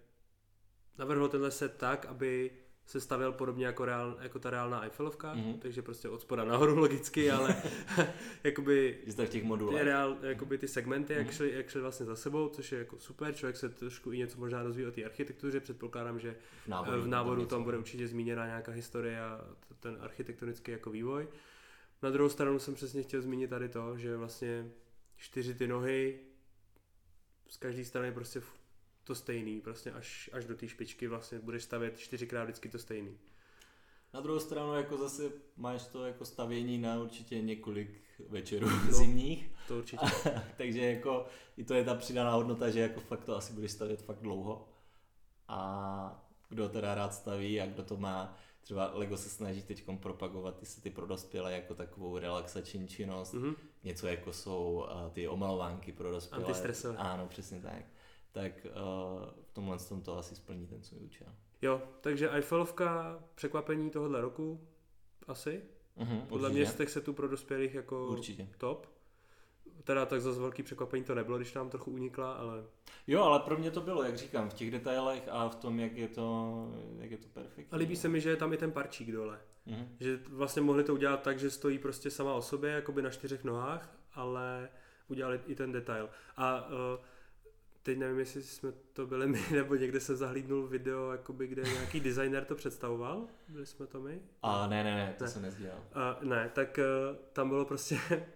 navrhlo tenhle set tak, aby se stavěl podobně jako, reál, jako ta reálná Eiffelovka, mm-hmm. takže prostě od spoda nahoru logicky, ale jakoby v těch modulech. Ty, reál, jakoby ty segmenty, mm-hmm. jak, šly, jak šly vlastně za sebou, což je jako super, člověk se trošku i něco možná dozví o té architektuře, předpokládám, že v návodu, v návodu tam bude určitě zmíněna nějaká historie a ten architektonický jako vývoj. Na druhou stranu jsem přesně chtěl zmínit tady to, že vlastně čtyři ty nohy z každé strany prostě to stejný, prostě až, až do té špičky vlastně budeš stavět čtyřikrát vždycky to stejný. Na druhou stranu jako zase máš to jako stavění na určitě několik večerů no, zimních. To určitě. takže jako i to je ta přidaná hodnota, že jako fakt to asi budeš stavět fakt dlouho. A kdo teda rád staví a kdo to má, třeba Lego se snaží teď propagovat ty sety pro dospělé jako takovou relaxační činnost, mm-hmm. něco jako jsou uh, ty omalovánky pro dospělé. Antistresové. Ano, přesně tak. Tak uh, v tomhle tom to asi splní ten svůj účel. Jo, takže Eiffelovka, překvapení tohohle roku, asi. Mm-hmm, Podle mě těch setů pro dospělých jako určitě. top. Teda tak zase velký překvapení to nebylo, když nám trochu unikla, ale... Jo, ale pro mě to bylo, jak říkám, v těch detailech a v tom, jak je to, jak je to perfektní. A líbí se mi, že je tam i ten parčík dole. Mm-hmm. Že vlastně mohli to udělat tak, že stojí prostě sama o sobě, jakoby na čtyřech nohách, ale udělali i ten detail. A uh, teď nevím, jestli jsme to byli my, nebo někde se zahlídnul video, jakoby, kde nějaký designer to představoval. Byli jsme to my? A ne, ne, ne, to ne. jsem nezdělal. A, ne, tak uh, tam bylo prostě,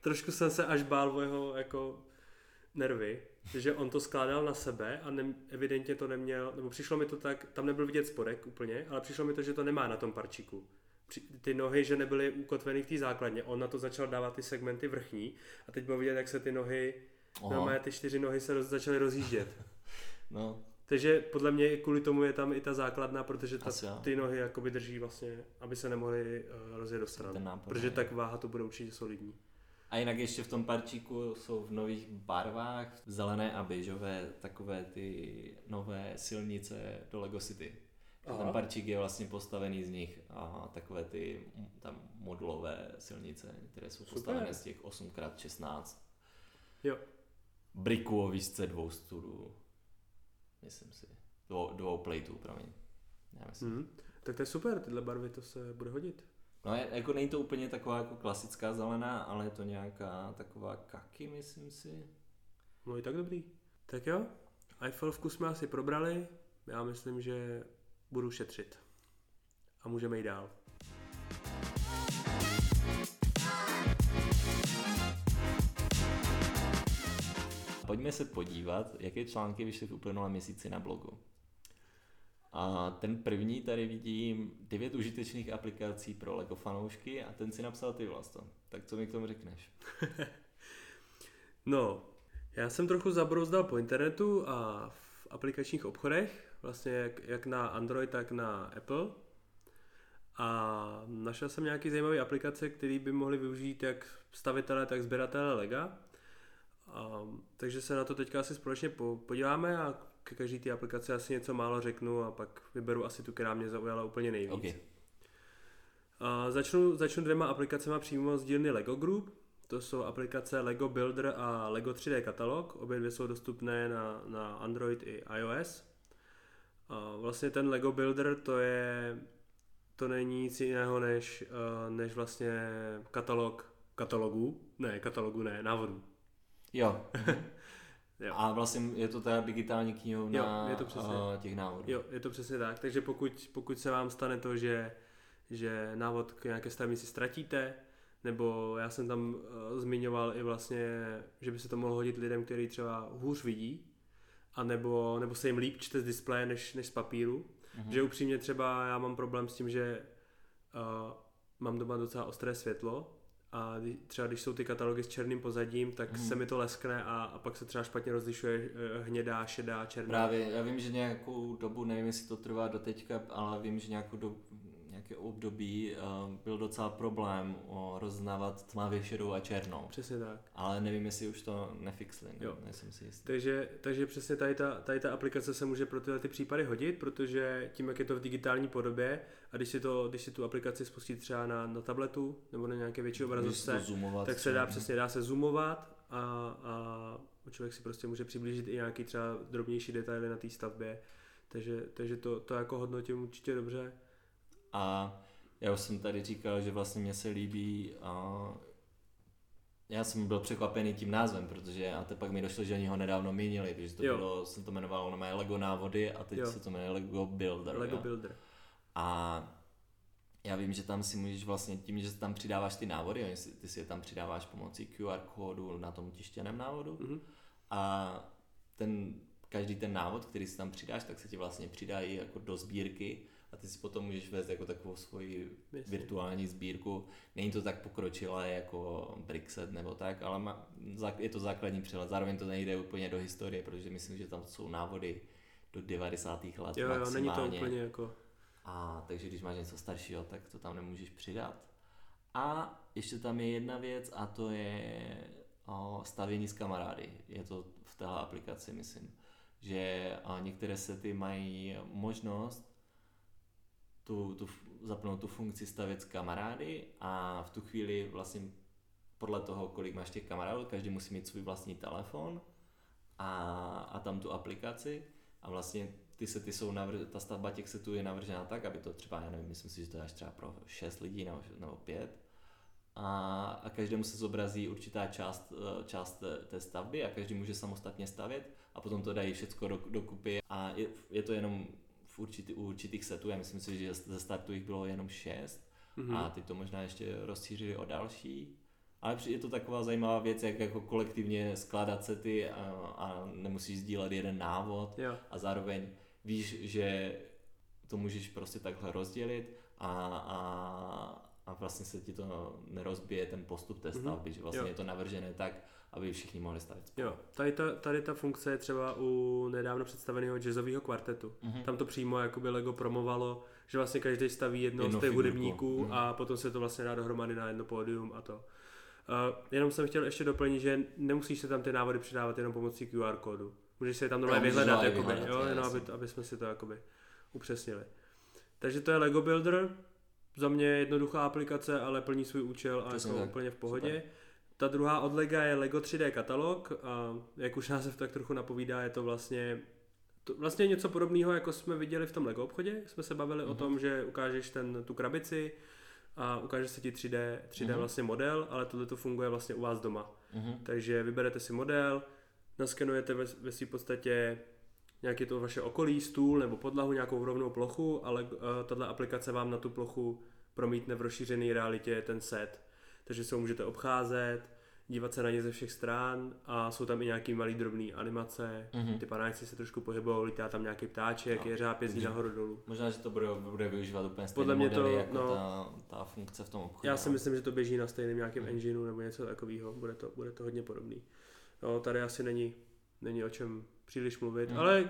trošku jsem se až bál o jeho jako nervy, že on to skládal na sebe a ne, evidentně to neměl, nebo přišlo mi to tak, tam nebyl vidět spodek úplně, ale přišlo mi to, že to nemá na tom parčiku. Ty nohy, že nebyly ukotveny v té základně, on na to začal dávat ty segmenty vrchní a teď bylo vidět, jak se ty nohy Normálně ty čtyři nohy se roz, začaly rozjíždět. no. Takže podle mě kvůli tomu je tam i ta základna, protože ta, ty nohy jakoby drží vlastně, aby se nemohly uh, rozjet do stran. Protože tak váha to bude určitě solidní. A jinak ještě v tom parčíku jsou v nových barvách zelené a běžové takové ty nové silnice do Lego City. Aha. Ten parčík je vlastně postavený z nich a takové ty tam modulové silnice, které jsou Super. postavené z těch 8x16. Jo briku o výšce dvou studů. Myslím si. Dvou, dvou plateů, promiň. Já myslím. Mm, tak to je super, tyhle barvy to se bude hodit. No jako není to úplně taková jako klasická zelená, ale je to nějaká taková kaky, myslím si. No i tak dobrý. Tak jo, Eiffelovku jsme asi probrali, já myslím, že budu šetřit. A můžeme jít dál. Pojďme se podívat, jaké články vyšly v uplynulém měsíci na blogu. A ten první tady vidím devět užitečných aplikací pro LEGO fanoušky a ten si napsal ty Vlasto. Tak co mi k tomu řekneš? no, já jsem trochu zabrouzdal po internetu a v aplikačních obchodech, vlastně jak, jak na Android, tak na Apple. A našel jsem nějaké zajímavé aplikace, které by mohly využít jak stavitele, tak sběratele Lega. A, takže se na to teďka asi společně po, podíváme a ke každé té aplikaci asi něco málo řeknu a pak vyberu asi tu, která mě zaujala úplně nejvíc. Okay. A začnu, začnu dvěma aplikacemi přímo z dílny Lego Group. To jsou aplikace Lego Builder a Lego 3D katalog. Obě dvě jsou dostupné na, na Android i iOS. A vlastně ten Lego Builder to je to není nic jiného než, než vlastně katalog katalogů, ne, katalogu ne, návodů. Jo. jo. A vlastně je to ta digitální knihovna jo, je to přesně. těch návodů. Jo, je to přesně tak. Takže pokud, pokud se vám stane to, že, že návod k nějaké stavnici ztratíte, nebo já jsem tam uh, zmiňoval i vlastně, že by se to mohlo hodit lidem, kteří třeba hůř vidí, a nebo, nebo se jim líp čte z displeje než, než z papíru. Mm-hmm. Že upřímně třeba já mám problém s tím, že uh, mám doma docela ostré světlo a třeba když jsou ty katalogy s černým pozadím, tak hmm. se mi to leskne a, a pak se třeba špatně rozlišuje eh, hnědá, šedá, černá. Právě, já vím, že nějakou dobu, nevím jestli to trvá do teďka, ale vím, že nějakou dobu, nějaké období uh, byl docela problém o roznávat tmavě šedou a černou. Přesně tak. Ale nevím, jestli už to nefixli, jo. nejsem si jistý. Takže, takže přesně tady ta, tady ta aplikace se může pro tyhle ty případy hodit, protože tím, jak je to v digitální podobě a když si, to, když si tu aplikaci spustí třeba na, na tabletu nebo na nějaké větší obrazovce, tak se dá přesně dá se zoomovat a, a člověk si prostě může přiblížit i nějaký třeba drobnější detaily na té stavbě. Takže, takže to, to jako hodnotím určitě dobře. A já už jsem tady říkal, že vlastně mě se líbí a já jsem byl překvapený tím názvem, protože a teď pak mi došlo, že oni ho nedávno měnili, protože to jo. bylo, jsem to jmenoval, ono má Lego návody a teď jo. se to jmenuje Lego Builder. Lego jo. Builder. A já vím, že tam si můžeš vlastně tím, že tam přidáváš ty návody, ty si je tam přidáváš pomocí QR kódu na tom tištěném návodu mm-hmm. a ten každý ten návod, který si tam přidáš, tak se ti vlastně přidá i jako do sbírky a ty si potom můžeš vést jako takovou svoji Jasně. virtuální sbírku. Není to tak pokročilé jako Brixet nebo tak, ale má, je to základní přehled. Zároveň to nejde úplně do historie, protože myslím, že tam jsou návody do 90. let Jo, jo, není to úplně jako... A takže když máš něco staršího, tak to tam nemůžeš přidat. A ještě tam je jedna věc a to je o, stavění s kamarády. Je to v téhle aplikaci, myslím. Že některé sety mají možnost tu, tu, zapnout tu funkci stavět kamarády a v tu chvíli vlastně podle toho, kolik máš těch kamarádů, každý musí mít svůj vlastní telefon a, a tam tu aplikaci. A vlastně ty sety jsou navr- ta stavba těch setů je navržena tak, aby to třeba, já nevím, myslím si, že to je až třeba pro 6 lidí nebo, nebo 5 a, a každému se zobrazí určitá část, eh, část té, té stavby a každý může samostatně stavět a potom to dají všechno do, dokupy. A je, je to jenom v určitý, u určitých setů, já myslím si, že ze startu jich bylo jenom 6 Mhm. a ty to možná ještě rozšířili o další. Ale je to taková zajímavá věc, jak jako kolektivně skládat sety a, a nemusíš sdílet jeden návod Jo. a zároveň víš, že to můžeš prostě takhle rozdělit a, a, a vlastně se ti to nerozbije ten postup té Mhm. stavby, že vlastně Jo. je to navržené tak, aby všichni mohli stavit spolu. Jo, tady ta, tady ta funkce je třeba u nedávno představeného jazzového kvartetu. Mhm. Tam to přímo jakoby Lego promovalo, že vlastně každý staví jedno z těch hudebníků Mhm. a potom se to vlastně dá dohromady na jedno pódium a to. Uh, jenom jsem chtěl ještě doplnit, že nemusíš se tam ty návody přidávat jenom pomocí QR kódu. Můžeš si je tam normálně vyhledat, jakoby, vyhledat, jo, je, jenom aby, aby jsme si to jakoby upřesnili. Takže to je Lego Builder, za mě jednoduchá aplikace, ale plní svůj účel a Přesně jako tak. úplně v pohodě. Ta druhá od Lega je Lego 3D katalog a jak už název tak trochu napovídá, je to vlastně to vlastně něco podobného, jako jsme viděli v tom Lego obchodě. Jsme se bavili mm-hmm. o Mhm. tom, že ukážeš ten, tu krabici a ukáže se ti 3D, 3D Mhm. vlastně model, ale tohle to funguje vlastně u vás doma. Mhm. Takže vyberete si model, naskenujete ve, ve svým podstatě nějaký to vaše okolí, stůl nebo podlahu, nějakou rovnou plochu, ale uh, tato aplikace vám na tu plochu promítne v rozšířené realitě ten set. Takže se ho můžete obcházet, dívat se na ně ze všech stran a jsou tam i nějaký malý drobný animace, Mhm. ty panáčci se trošku pohybují, lítá tam nějaký ptáček, No, jeřáb jezdí nahoru dolů. Možná, že to bude, bude využívat úplně stejné Podle mě modely, to, jako no. ta, ta funkce v tom obchodě. Já si no. myslím, že to běží na stejném nějakém Mhm. engineu nebo něco takového, bude to, bude to hodně podobný. No, tady asi není, není o čem příliš mluvit, Mhm. ale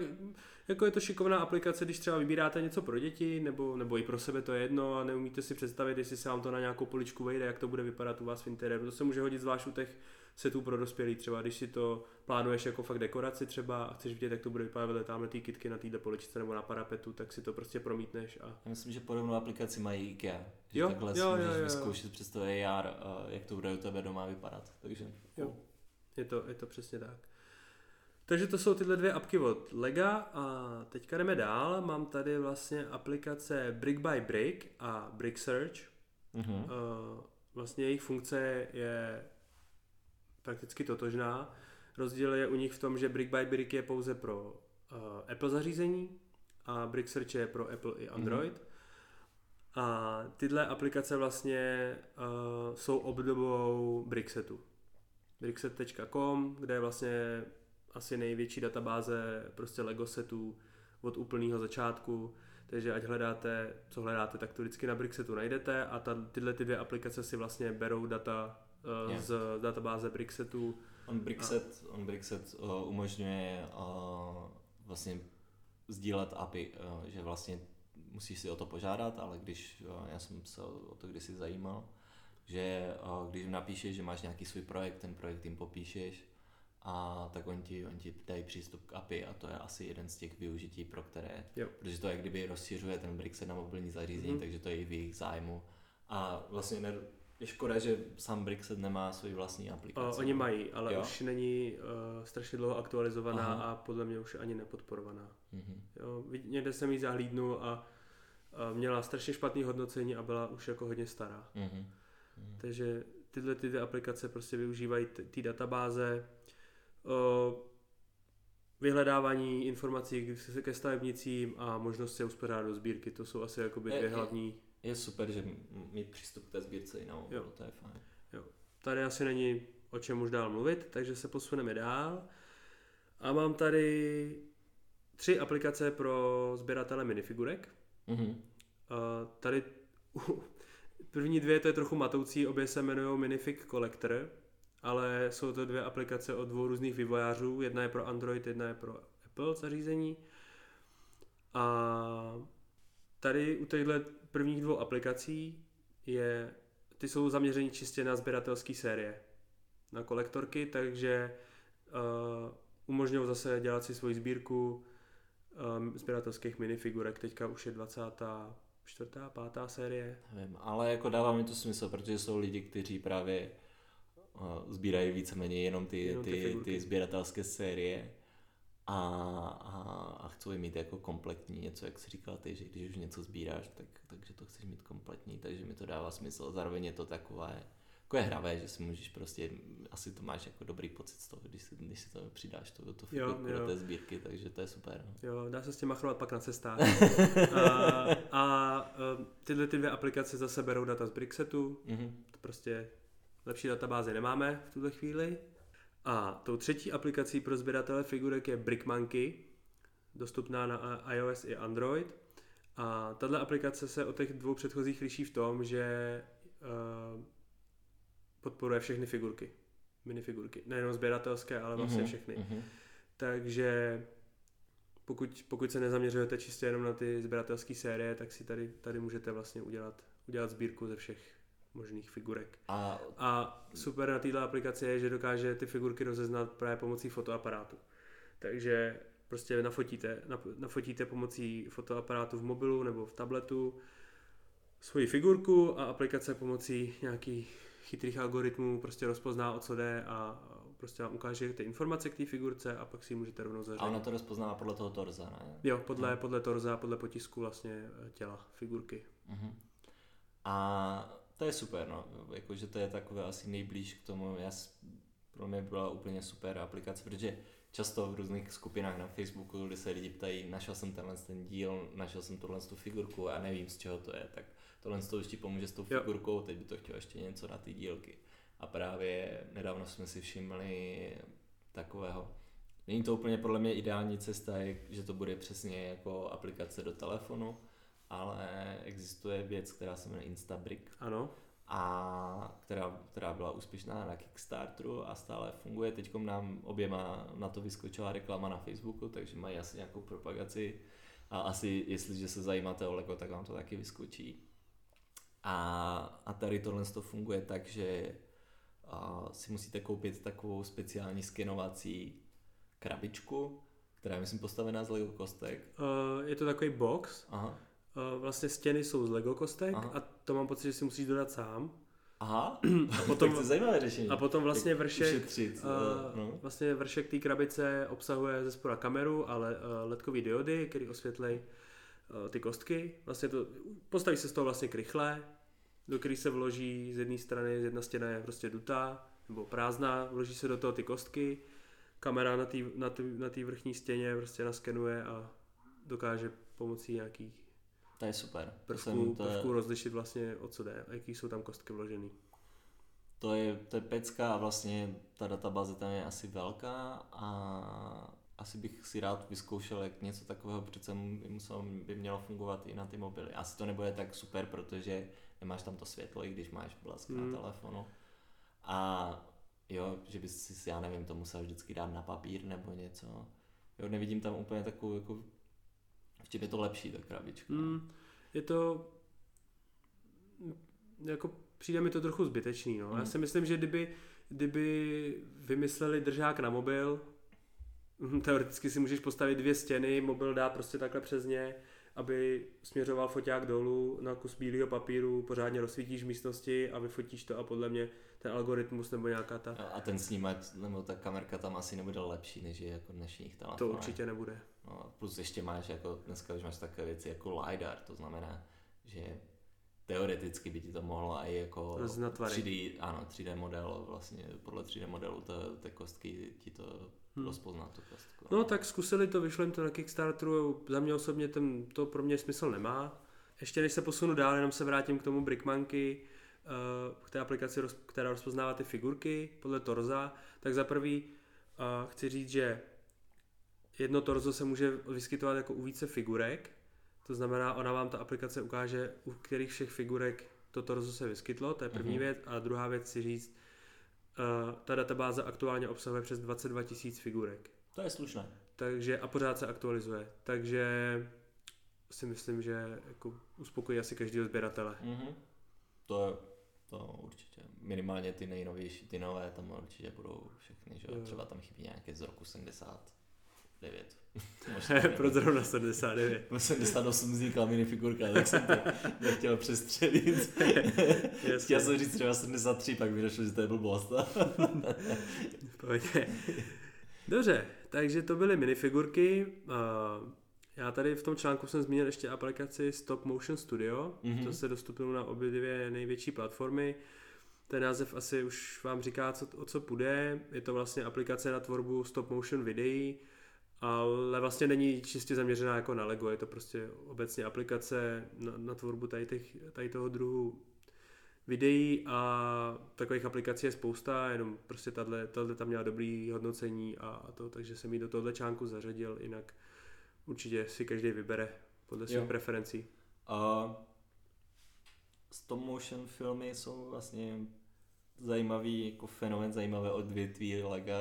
jako je to šikovná aplikace, když třeba vybíráte něco pro děti, nebo, nebo i pro sebe to je jedno a neumíte si představit, jestli se vám to na nějakou poličku vejde, jak to bude vypadat u vás v interiéru. To se může hodit zvlášť u těch setů pro dospělí, třeba když si to plánuješ jako fakt dekoraci třeba a chceš vidět, jak to bude vypadat vedle tamhle té kitky na této poličce nebo na parapetu, tak si to prostě promítneš a Já myslím, že podobnou aplikaci mají IKEA. Že Jo, takhle jo, si můžeš jo, jo. vyzkoušet přes to AR, jak to bude u tebe doma vypadat. Takže Jo. Je to, je to přesně tak. Takže to jsou tyhle dvě apky od Lega a teďka jdeme dál. Mám tady vlastně aplikace Brick by Brick a Brick Search. Mhm. Uh, vlastně jejich funkce je prakticky totožná. Rozdíl je u nich v tom, že Brick by Brick je pouze pro uh, Apple zařízení a Brick Search je pro Apple i Android. Mm. A tyhle aplikace vlastně uh, jsou obdobou Bricksetu. Brickset.com, kde je vlastně asi největší databáze prostě Lego setů od úplného začátku. Takže ať hledáte, co hledáte, tak to vždycky na Bricksetu najdete a ta, tyhle ty dvě aplikace si vlastně berou data uh, Jo. z databáze Bricksetu. On Brickset, on Brickset uh, umožňuje uh, vlastně sdílet API, uh, že vlastně musíš si o to požádat, ale když, uh, já jsem se o to kdysi zajímal, že uh, když napíšeš, že máš nějaký svůj projekt, ten projekt jim popíšeš, a tak oni ti, oni ti dají přístup k API a to je asi jeden z těch využití, pro které, Jo. protože to jak kdyby rozšiřuje ten Brickset na mobilní zařízení, Mhm. takže to je i v jejich zájmu. A vlastně ne, je škoda, že sám Brickset nemá svůj vlastní aplikaci. Uh, oni mají, ale Jo. už není uh, strašně dlouho aktualizovaná Aha. a podle mě už ani nepodporovaná. Mhm. Jo, někde jsem ji zahlídnul a, měla strašně špatný hodnocení a byla už jako hodně stará. Mhm. Mhm. Takže tyhle ty aplikace prostě využívají ty databáze, vyhledávání informací ke stavebnicím a možnost se uspořádat do sbírky. To jsou asi jakoby Je- dvě je- hlavní. Je super, že mít přístup k té sbírce i na Jo. to je fajn. Tady asi není o čem už dál mluvit, takže se posuneme dál. A mám tady tři aplikace pro sběratele minifigurek. Mhm. Uh, tady první dvě to je trochu matoucí, obě se jmenují Minifig Collector, ale jsou to dvě aplikace od dvou různých vývojářů. Jedna je pro Android, jedna je pro Apple zařízení. A tady u těchto prvních dvou aplikací je, ty jsou zaměření čistě na sběratelské série, na kolektorky, takže uh, umožňují zase dělat si svoji sbírku um, sběratelských minifigurek. Teďka už je 24. pátá série. Nevím, ale jako dává mi to smysl, protože jsou lidi, kteří právě sbírají víceméně jenom ty, Jenom ty ty, figurky. ty sběratelské série a, a, a chcou je mít jako kompletní něco, jak si říkal ty, že když už něco sbíráš, tak, takže to chceš mít kompletní, takže mi to dává smysl. Zároveň je to takové, jako je hravé, že si můžeš prostě, asi to máš jako dobrý pocit z toho, když si, když si to přidáš tu, tu Jo, figurku do té sbírky, takže to je super. No. Jo, dá se s tím machrovat pak na cestách. a, a um, tyhle ty dvě aplikace zase berou data z Brixetu, Mhm. to prostě lepší databáze nemáme v tuhle chvíli. A tou třetí aplikací pro sběratele figurek je Brickmonkey, dostupná na iOS i Android. A tahle aplikace se od těch dvou předchozích liší v tom, že uh, podporuje všechny figurky, minifigurky. Nejenom sběratelské, ale vlastně Mhm, všechny. mhm. Takže pokud, pokud se nezaměřujete čistě jenom na ty sběratelské série, tak si tady, tady můžete vlastně udělat, udělat sbírku ze všech možných figurek. A A super na této aplikaci je, že dokáže ty figurky rozeznat právě pomocí fotoaparátu. Takže prostě nafotíte, nafotíte pomocí fotoaparátu v mobilu nebo v tabletu svoji figurku a aplikace pomocí nějakých chytrých algoritmů prostě rozpozná, o co jde a prostě vám ukáže ty informace k té figurce a pak si ji můžete rovnou a zařadit. ono to rozpoznává podle toho torza, ne? Jo, podle, Mhm. podle torza, podle potisku vlastně těla figurky. Mhm. A to je super, no. Jakože to je takové asi nejblíž k tomu. Já, pro mě byla úplně super aplikace, protože často v různých skupinách na Facebooku, kdy se lidi ptají, našel jsem tenhle ten díl, našel jsem tohle tu figurku a nevím z čeho to je, tak tohle to už ti pomůže s tou figurkou, teď by to chtělo ještě něco na ty dílky. A právě nedávno jsme si všimli takového, není to úplně podle mě ideální cesta, je, že to bude přesně jako aplikace do telefonu, ale existuje věc, která se jmenuje Instabrick Ano, a která, která byla úspěšná na Kickstarteru a stále funguje. Teď nám oběma na to vyskočila reklama na Facebooku, takže mají asi nějakou propagaci a asi jestliže se zajímáte o Lego, tak vám to taky vyskočí. A, a tady tohle to funguje tak, že a, si musíte koupit takovou speciální skenovací krabičku, která je myslím postavená z Lego kostek. uh, je to takový box, Aha. Uh, vlastně stěny jsou z Lego kostek Aha. a to mám pocit, že si musíš dodat sám. Aha, A potom, tak to je zajímavé řešení. a potom vlastně vršek, ušetřit, uh, no. vlastně vršek té krabice obsahuje ze spora kameru, ale uh, ledkový diody, který osvětlej uh, ty kostky. Vlastně to, postaví se z toho vlastně krychle, do který se vloží z jedné strany, z jedna stěna je prostě dutá, nebo prázdná, vloží se do toho ty kostky, kamera na té na tý, na tý vrchní stěně prostě naskenuje a dokáže pomocí nějakých To je super. To, prvků, jsem, to, prvků je, rozlišit vlastně o co jde a jaký jsou tam kostky vložený. to, je, to je pecka a vlastně ta databáze tam je asi velká a asi bych si rád vyzkoušel, jak něco takového přece by, muselo, by mělo fungovat i na ty mobily. Asi to nebude tak super, protože nemáš tam to světlo, i když máš blask Hmm. na telefonu. A jo, že bys si, já nevím, to musel vždycky dát na papír nebo něco. Jo, nevidím tam úplně takovou, jako, v čem je to lepší, ta krabička. Hmm, je to jako přijde mi to trochu zbytečný. No. Já Hmm. si myslím, že kdyby, kdyby vymysleli držák na mobil, teoreticky si můžeš postavit dvě stěny, mobil dá prostě takhle přes ně, aby směřoval foťák dolů na kus bílého papíru, pořádně rozsvítíš v místnosti a vyfotíš to a podle mě ten algoritmus nebo nějaká ta, A a ten snímač, nebo ta kamerka tam asi nebude lepší, než je jako dnešních telefonů. to určitě nebude. No, plus ještě máš jako, dneska už máš takové věci jako LiDAR, to znamená, že teoreticky by ti to mohlo i jako Rozeznat tvary. 3D, ano, 3D model, vlastně podle 3D modelu té, té kostky ti to Hmm. rozpozná tu kostku. No tak zkusili to, vyšlo jim to na Kickstarteru, za mě osobně ten, to pro mě smysl nemá. Ještě než se posunu dál, jenom se vrátím k tomu Brickmonkey, eh, k té aplikaci, která rozpoznává ty figurky podle torza, tak za prvý eh, chci říct, že jedno torzo se může vyskytovat jako u více figurek, to znamená, ona vám ta aplikace ukáže, u kterých všech figurek to torzo se vyskytlo, to je první Mhm. věc. A druhá věc si říct, uh, ta databáze aktuálně obsahuje přes 22 000 figurek. To je slušné. Takže a pořád se aktualizuje. Takže si myslím, že jako uspokojí asi každého sběratele. Mhm. To je to určitě. Minimálně ty nejnovější, ty nové tam určitě budou všechny, že jo? Třeba tam chybí nějaké z roku 79. Možná Pro zrovna 79. V 78 vznikla minifigurka, tak jsem to nechtěl přestřelit. Chtěl jsem říct třeba 73, pak mi došlo, že to je blbost. Dobře, takže to byly minifigurky. Já tady v tom článku jsem zmínil ještě aplikaci Stop Motion Studio. Mhm. To se dostupilo na obě dvě největší platformy. Ten název asi už vám říká, co, o co půjde. Je to vlastně aplikace na tvorbu stop motion videí, ale vlastně není čistě zaměřená jako na Lego. Je to prostě obecně aplikace na, na tvorbu tady, těch, tady toho druhu videí a takových aplikací je spousta, jenom prostě tahle, tam měla dobrý hodnocení a, a to, takže jsem ji do tohohle článku zařadil, jinak určitě si každý vybere podle svých Jo. preferencí. A stop motion filmy jsou vlastně zajímavý jako fenomén, zajímavé odvětví lega,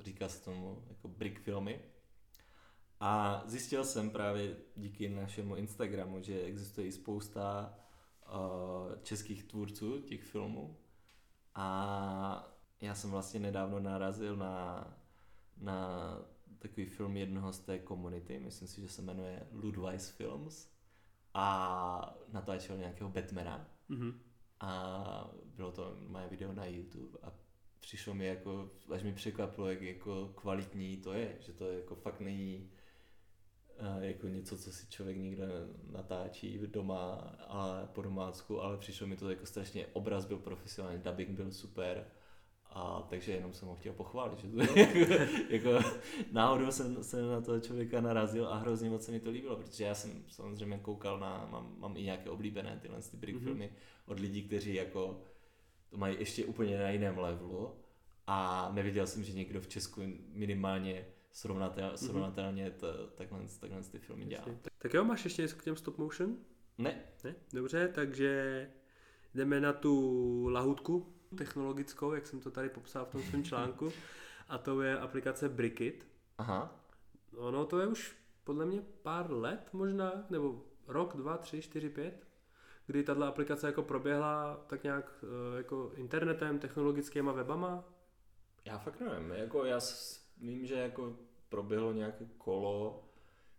říká se tomu jako brick filmy. A zjistil jsem právě díky našemu Instagramu, že existuje spousta uh, českých tvůrců těch filmů. A já jsem vlastně nedávno narazil na, na takový film jednoho z té komunity, myslím si, že se jmenuje Ludwise Films a natáčel nějakého Batmana Mhm. a bylo to moje video na YouTube a přišlo mi jako, až mi překvapilo, jak jako kvalitní to je, že to jako fakt není eh, jako něco, co si člověk někde natáčí doma a po domácku, ale přišlo mi to jako strašně, obraz byl profesionální, dubbing byl super a takže jenom jsem ho chtěl pochválit, že to jako, jako náhodou jsem se na toho člověka narazil a hrozně moc se mi to líbilo, protože já jsem samozřejmě koukal na, mám, mám i nějaké oblíbené tyhle ty brick Mhm. filmy od lidí, kteří jako to mají ještě úplně na jiném levelu a neviděl jsem, že někdo v Česku minimálně srovnatel, Mhm. srovnatelně to, takhle, takhle ty filmy dělá. Tak jo, máš ještě něco k těm stop motion? Ne, Ne? Dobře, takže jdeme na tu lahutku technologickou, jak jsem to tady popsal v tom svém článku. A to je aplikace Brickit. aha, Ono to je už podle mě pár let možná, nebo rok, dva, tři, čtyři, pět, kdy tato aplikace jako proběhla tak nějak eh, jako internetem, technologickýma webama. já fakt nevím, jako já s- vím, že jako proběhlo nějaké kolo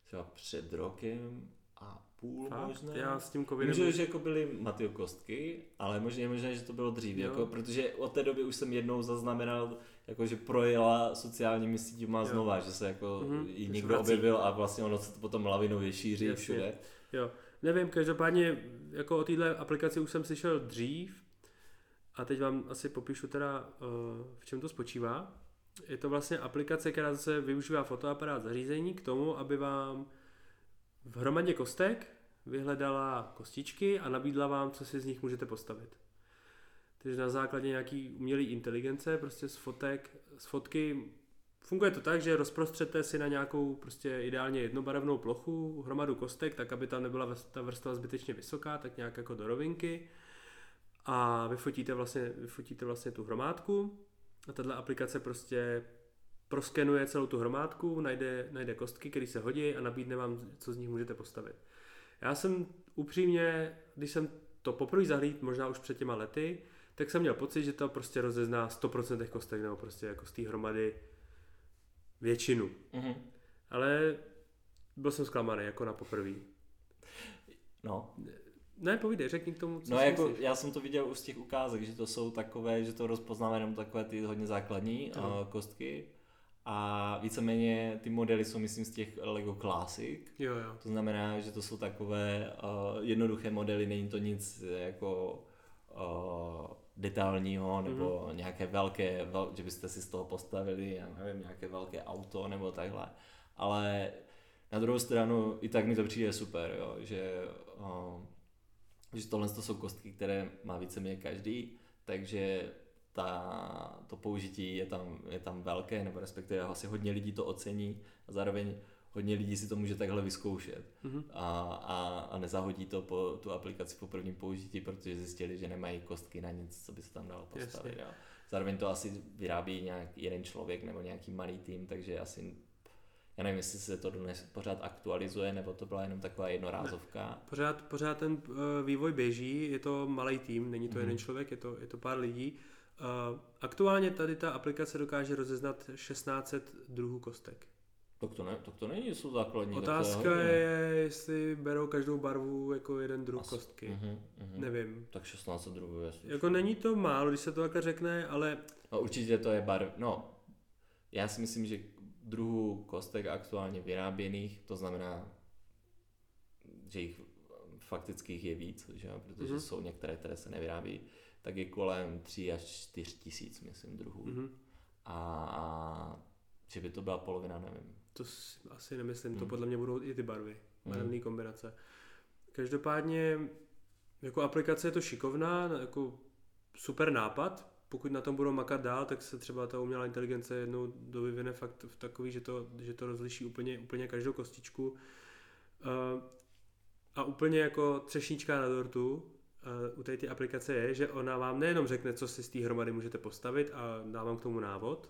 třeba před rokem a půl Fakt? možná. Já s tím covidem... že, že jako byly Matyjo Kostky, ale možná je možné, že to bylo dřív, Jo. jako, protože od té doby už jsem jednou zaznamenal, jako, že projela sociálními sítěma Jo. znova, že se jako Mhm, mm-hmm, se někdo vrací. objevil a vlastně ono se to potom lavinově šíří Jasně. všude. Jo, nevím, každopádně jako o téhle aplikaci už jsem slyšel dřív a teď vám asi popíšu teda, eh, v čem to spočívá. Je to vlastně aplikace, která zase využívá fotoaparát zařízení k tomu, aby vám v hromadě kostek vyhledala kostičky a nabídla vám, co si z nich můžete postavit. Takže na základě nějaký umělé inteligence, prostě z fotek, z fotky, funguje to tak, že rozprostřete si na nějakou prostě ideálně jednobarevnou plochu hromadu kostek, tak aby tam nebyla ta vrstva zbytečně vysoká, tak nějak jako do rovinky a vyfotíte vlastně, vyfotíte vlastně tu hromádku a tato aplikace prostě proskenuje celou tu hromádku, najde, najde kostky, které se hodí a nabídne vám, co z nich můžete postavit. Já jsem upřímně, když jsem to poprvé zahlíd, možná už před těma lety, tak jsem měl pocit, že to prostě rozezná 100% těch kostek, nebo prostě jako z té hromady většinu. Mhm. Ale byl jsem zklamaný, jako na poprví. No, Ne, povídej, řekni k tomu, co no jako myslíš. já jsem to viděl už z těch ukázek, že to jsou takové, že to rozpoznává jenom takové ty hodně základní uh, kostky a víceméně ty modely jsou myslím z těch Lego Classic, Jo, jo. To znamená, že to jsou takové uh, jednoduché modely, není to nic jako uh, detailního nebo mm-hmm. nějaké velké, vel, že byste si z toho postavili, já nevím, nějaké velké auto nebo takhle. Ale na druhou stranu i tak mi to přijde super, jo, že, uh, že tohle to jsou kostky, které má víceméně každý, takže ta, to použití je tam, je tam velké, nebo respektive asi hodně lidí to ocení a zároveň hodně lidí si to může takhle vyzkoušet mm-hmm. a, a, a nezahodí to po tu aplikaci po prvním použití, protože zjistili, že nemají kostky na nic, co by se tam dalo postavit. Jo. Zároveň to asi vyrábí nějak jeden člověk nebo nějaký malý tým, takže asi já nevím, jestli se to dnes pořád aktualizuje, nebo to byla jenom taková jednorázovka. Ne, pořád, pořád ten uh, vývoj běží, je to malý tým, není to mm. jeden člověk, je to, je to pár lidí. Uh, aktuálně tady ta aplikace dokáže rozeznat 1600 druhů kostek. Tak to, ne, tak to není, jsou základní. Otázka je, je, jestli berou každou barvu jako jeden druh As, kostky. Uh-huh, uh-huh. Nevím. Tak 16 druhů, jasně. Jako není to málo, když se to takhle řekne, ale... No určitě to je barv, no, já si myslím, že druhů kostek aktuálně vyráběných, to znamená, že jich faktických je víc, že? protože uh-huh. jsou některé, které se nevyrábí, tak je kolem 3 až 4 tisíc, myslím, druhů. Uh-huh. A, a že by to byla polovina, nevím. To si asi nemyslím, uh-huh. to podle mě budou i ty barvy, barevné uh-huh. kombinace. Každopádně jako aplikace je to šikovná, jako super nápad, pokud na tom budou makat dál, tak se třeba ta umělá inteligence jednou dovyvine fakt v takový, že to, že to rozliší úplně, úplně každou kostičku. Uh, a úplně jako třešnička na dortu uh, u té ty aplikace je, že ona vám nejenom řekne, co si z té hromady můžete postavit a dá vám k tomu návod,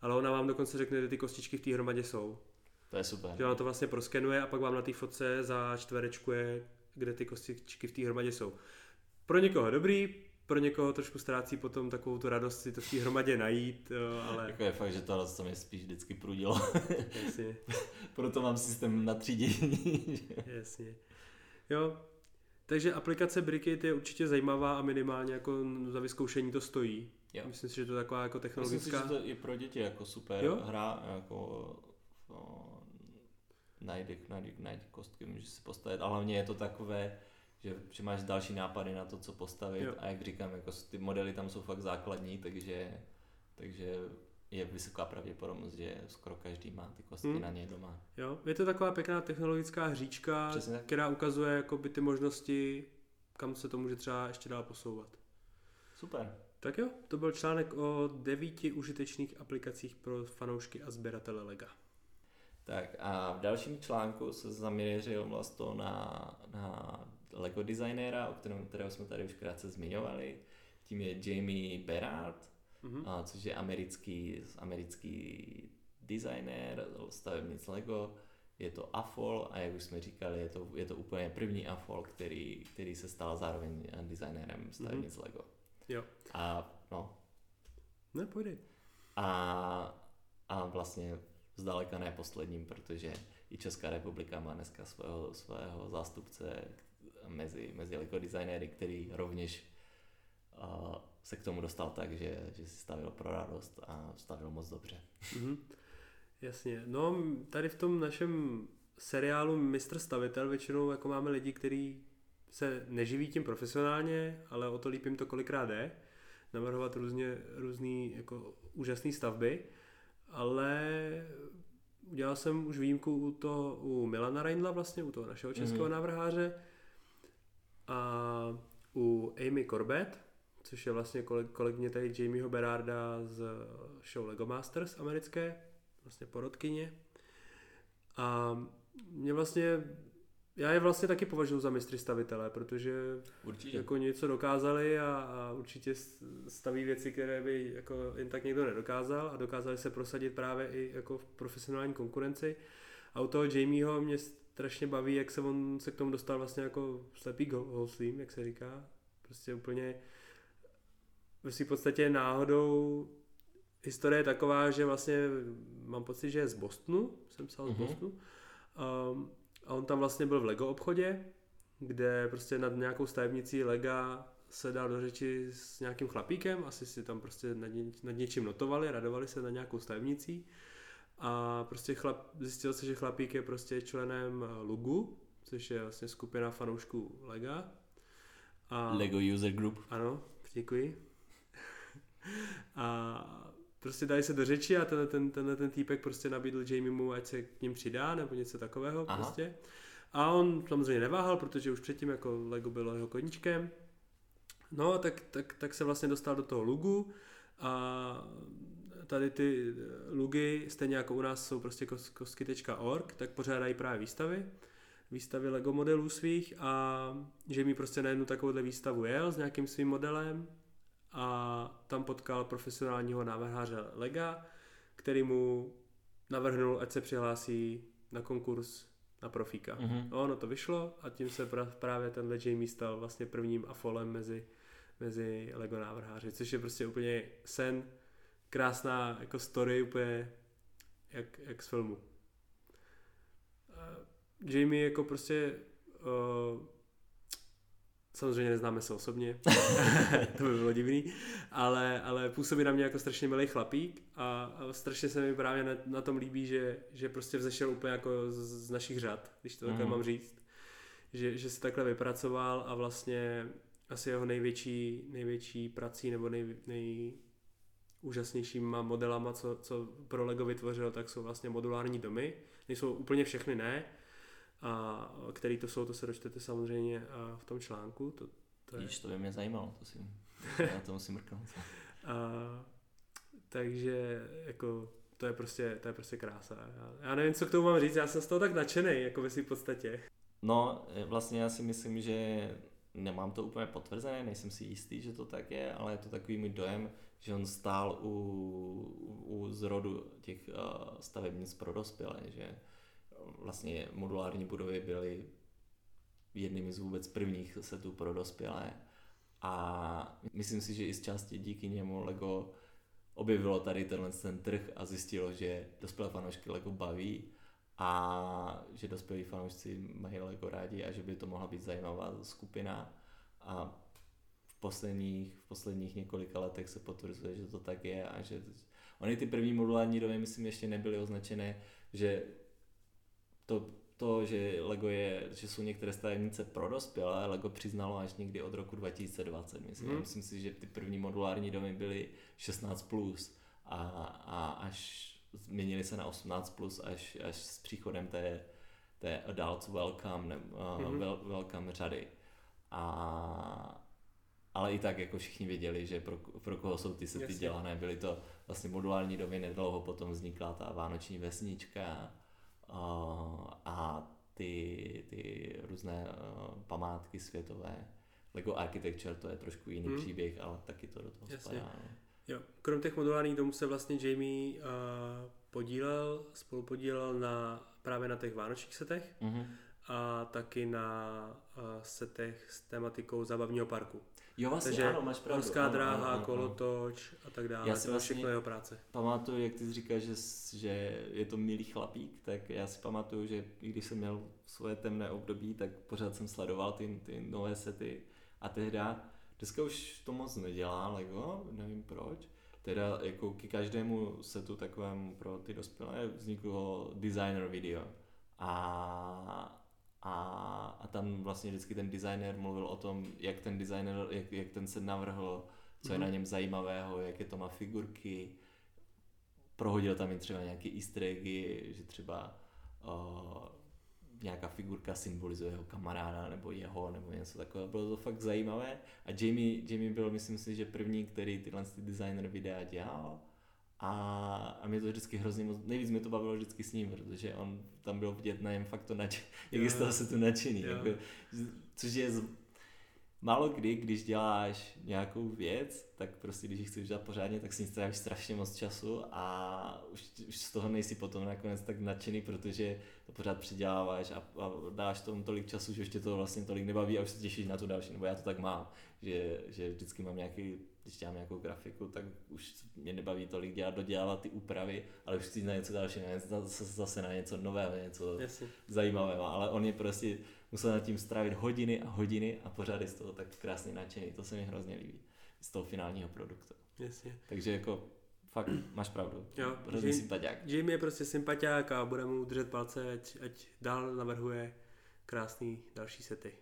ale ona vám dokonce řekne, kde ty kostičky v té hromadě jsou. To je super. Že ona to vlastně proskenuje a pak vám na té fotce za čtverečkuje, kde ty kostičky v té hromadě jsou. Pro někoho dobrý, pro někoho trošku ztrácí potom takovou tu radost si to v té hromadě najít, ale... Jako je fakt, že tohle to mě spíš vždycky prudilo. Jasně. Proto mám systém na třídění. Jasně. Jo, takže aplikace Brickit je určitě zajímavá a minimálně jako za vyzkoušení to stojí. Jo. Myslím si, že to je taková jako technologická... Myslím si, že to je pro děti jako super jo? hra, jako no, najde, najde, najde kostky, můžeš si postavit, ale hlavně je to takové, že, že máš další nápady na to, co postavit jo. a jak říkám, jako ty modely tam jsou fakt základní, takže, takže je vysoká pravděpodobnost, že skoro každý má ty kostky hmm. na něj doma. Jo, je to taková pěkná technologická hříčka, Přesně. která ukazuje jakoby ty možnosti, kam se to může třeba ještě dál posouvat. Super. Tak jo, to byl článek o devíti užitečných aplikacích pro fanoušky a sběratele Lega. Tak a v dalším článku se zaměřil vlastně na, na Lego designéra, o kterém, kterého jsme tady už krátce zmiňovali. Tím je Jamie Berard, mm-hmm. a, což je americký, americký designér stavebnic Lego. Je to AFOL a jak už jsme říkali, je to, je to úplně první AFOL, který, který se stal zároveň designérem stavebnic mm-hmm. Lego. Jo. A no. Ne, pojď. A, a vlastně zdaleka ne posledním, protože i Česká republika má dneska svého, svého zástupce, mezi, mezi jako designéry, který rovněž uh, se k tomu dostal tak, že, že si stavil pro radost a stavil moc dobře. Mm-hmm. Jasně. No, tady v tom našem seriálu Mistr stavitel většinou jako máme lidi, kteří se neživí tím profesionálně, ale o to líp jim to kolikrát jde, navrhovat různě, různý jako úžasné stavby, ale udělal jsem už výjimku u, toho, u Milana Reindla vlastně, u toho našeho českého mm-hmm. návrháře, a u Amy Corbett, což je vlastně kolegyně tady Jamieho Berarda z show Lego Masters americké, vlastně porodkyně. A mě vlastně, já je vlastně taky považuji za mistry stavitele, protože určitě. jako něco dokázali a, a určitě staví věci, které by jako jen tak někdo nedokázal a dokázali se prosadit právě i jako v profesionální konkurenci. A u toho Jamieho mě strašně baví, jak se on se k tomu dostal vlastně jako slepý houslím, jak se říká. Prostě úplně ve v podstatě náhodou historie je taková, že vlastně mám pocit, že je z Bostonu, jsem psal mm-hmm. z mhm. Bostonu. Um, a on tam vlastně byl v Lego obchodě, kde prostě nad nějakou stavebnicí Lega se dal do řeči s nějakým chlapíkem, asi si tam prostě nad, ně, nad něčím notovali, radovali se na nějakou stavebnicí. A prostě chlap, zjistil se, že chlapík je prostě členem eh, Lugu, což je vlastně skupina fanoušků Lega. A, Lego User Group. Ano, děkuji. a prostě dali se do řeči a tenhle ten, tenhle ten týpek prostě nabídl Jamiemu, ať se k ním přidá nebo něco takového Aha. prostě. A on samozřejmě neváhal, protože už předtím jako Lego bylo jeho koníčkem. No, tak, tak, tak se vlastně dostal do toho Lugu A tady ty lugy, stejně jako u nás jsou prostě kosky.org, tak pořádají právě výstavy, výstavy Lego modelů svých a že mi prostě na jednu takovouhle výstavu jel s nějakým svým modelem a tam potkal profesionálního návrháře Lega, který mu navrhnul, ať se přihlásí na konkurs na profíka. Mm-hmm. No, ono to vyšlo a tím se právě tenhle Jamie stal vlastně prvním afolem mezi, mezi Lego návrháři, což je prostě úplně sen, krásná jako story, úplně jak, jak z filmu. Jamie jako prostě uh, samozřejmě neznáme se osobně, to by bylo divný, ale, ale působí na mě jako strašně milý chlapík a, a strašně se mi právě na, na tom líbí, že, že prostě vzešel úplně jako z, z našich řad, když to takhle mm. mám říct, že, že se takhle vypracoval a vlastně asi jeho největší, největší prací nebo nej, nej, úžasnějšíma modelama, co, co pro Lego vytvořil, tak jsou vlastně modulární domy. Nejsou úplně všechny, ne, a který to jsou, to se dočtete samozřejmě v tom článku. To, to, je... To by mě zajímalo, to si, já to musím mrknout. a, takže jako to je prostě, to je prostě krása. Já, já nevím, co k tomu mám říct, já jsem z toho tak nadšený, jako ve v podstatě. No, vlastně já si myslím, že nemám to úplně potvrzené, nejsem si jistý, že to tak je, ale je to takový můj dojem, že on stál u, u zrodu těch uh, stavebnic pro dospělé, že vlastně modulární budovy byly jednými z vůbec prvních setů pro dospělé. A myslím si, že i z části díky němu Lego objevilo tady tenhle ten trh a zjistilo, že dospělé fanoušky Lego baví a že dospělí fanoušci mají Lego rádi a že by to mohla být zajímavá skupina. A v posledních, v posledních několika letech se potvrzuje, že to tak je a že Ony ty první modulární domy, myslím, ještě nebyly označené, že to, to, že Lego je, že jsou některé stavebnice pro dospělé, Lego přiznalo až někdy od roku 2020, myslím. Hmm. Myslím si, že ty první modulární domy byly 16+, plus a, a až změnili se na 18+, plus až, až s příchodem té, té Adults Welcome, ne, uh, wel, welcome řady. A, ale i tak jako všichni věděli, že pro, pro koho jsou ty sety dělané. Byly to vlastně modulární domy, nedlouho potom vznikla ta vánoční vesnička a ty, ty různé památky světové. Lego Architecture to je trošku jiný hmm. příběh, ale taky to do toho Jasně. spadá. No. Jo. Krom těch modulárních domů se vlastně Jamie uh, podílel, spolu podílel na, právě na těch vánočních setech mm-hmm. A taky na setech s tematikou zábavního parku. Jo, vlastně Takže ano, máš pravdu. Horská dráha, ano, ano, kolotoč a tak dále. Já si to vlastně všechno jeho práce. Pamatuju, jak ty říkáš, že, že je to milý chlapík, tak já si pamatuju, že i když jsem měl svoje temné období, tak pořád jsem sledoval ty, ty nové sety a tehda, dneska už to moc nedělá Lego, nevím proč, teda jako k každému setu takovému pro ty dospělé vzniklo designer video a a, a tam vlastně vždycky ten designer mluvil o tom, jak ten designer, jak, jak ten se navrhl, co je mm. na něm zajímavého, jaké to má figurky. Prohodil tam i třeba nějaké easter eggy, že třeba uh, nějaká figurka symbolizuje jeho kamaráda nebo jeho nebo něco takového. Bylo to fakt zajímavé a Jamie, Jamie byl myslím si, že první, který tyhle ty designer videa dělal a, a mě to vždycky hrozně moc, nejvíc mě to bavilo vždycky s ním, protože on tam byl vidět na něm fakt to nadšený, jak je z toho se tu nadšený, jako, což je z, málo kdy, když děláš nějakou věc, tak prostě když ji chceš dělat pořádně, tak si ní strávíš strašně moc času a už, už z toho nejsi potom nakonec tak nadšený, protože to pořád předěláváš a, a dáš tomu tolik času, že už tě to vlastně tolik nebaví a už se těšíš na tu další, nebo já to tak mám, že, že vždycky mám nějaký když dělám nějakou grafiku, tak už mě nebaví tolik dělat, dodělávat ty úpravy, ale už chci na něco dalšího, zase na něco nového, něco Jasně. zajímavého, ale on je prostě musel nad tím strávit hodiny a hodiny a pořád je z toho tak krásně nadšený, to se mi hrozně líbí, z toho finálního produktu. Jasně. Takže jako fakt máš pravdu. Jo, Hrozný sympatiák. Jim je prostě sympatiák a budeme mu držet palce, ať, ať dál navrhuje krásný další sety.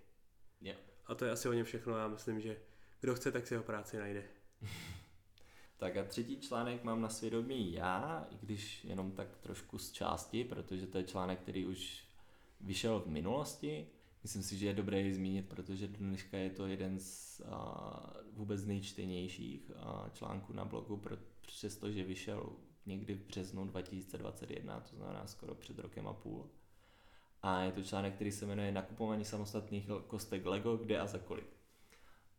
Jo. A to je asi o něm všechno, já myslím, že kdo chce, tak si jeho práci najde. tak a třetí článek mám na svědomí já, i když jenom tak trošku z části, protože to je článek, který už vyšel v minulosti. myslím si, že je dobré ji zmínit, protože dneška je to jeden z a, vůbec nejčtenějších a, článků na blogu, přestože vyšel někdy v březnu 2021, to znamená skoro před rokem a půl. A je to článek, který se jmenuje Nakupování samostatných kostek Lego, kde a za kolik.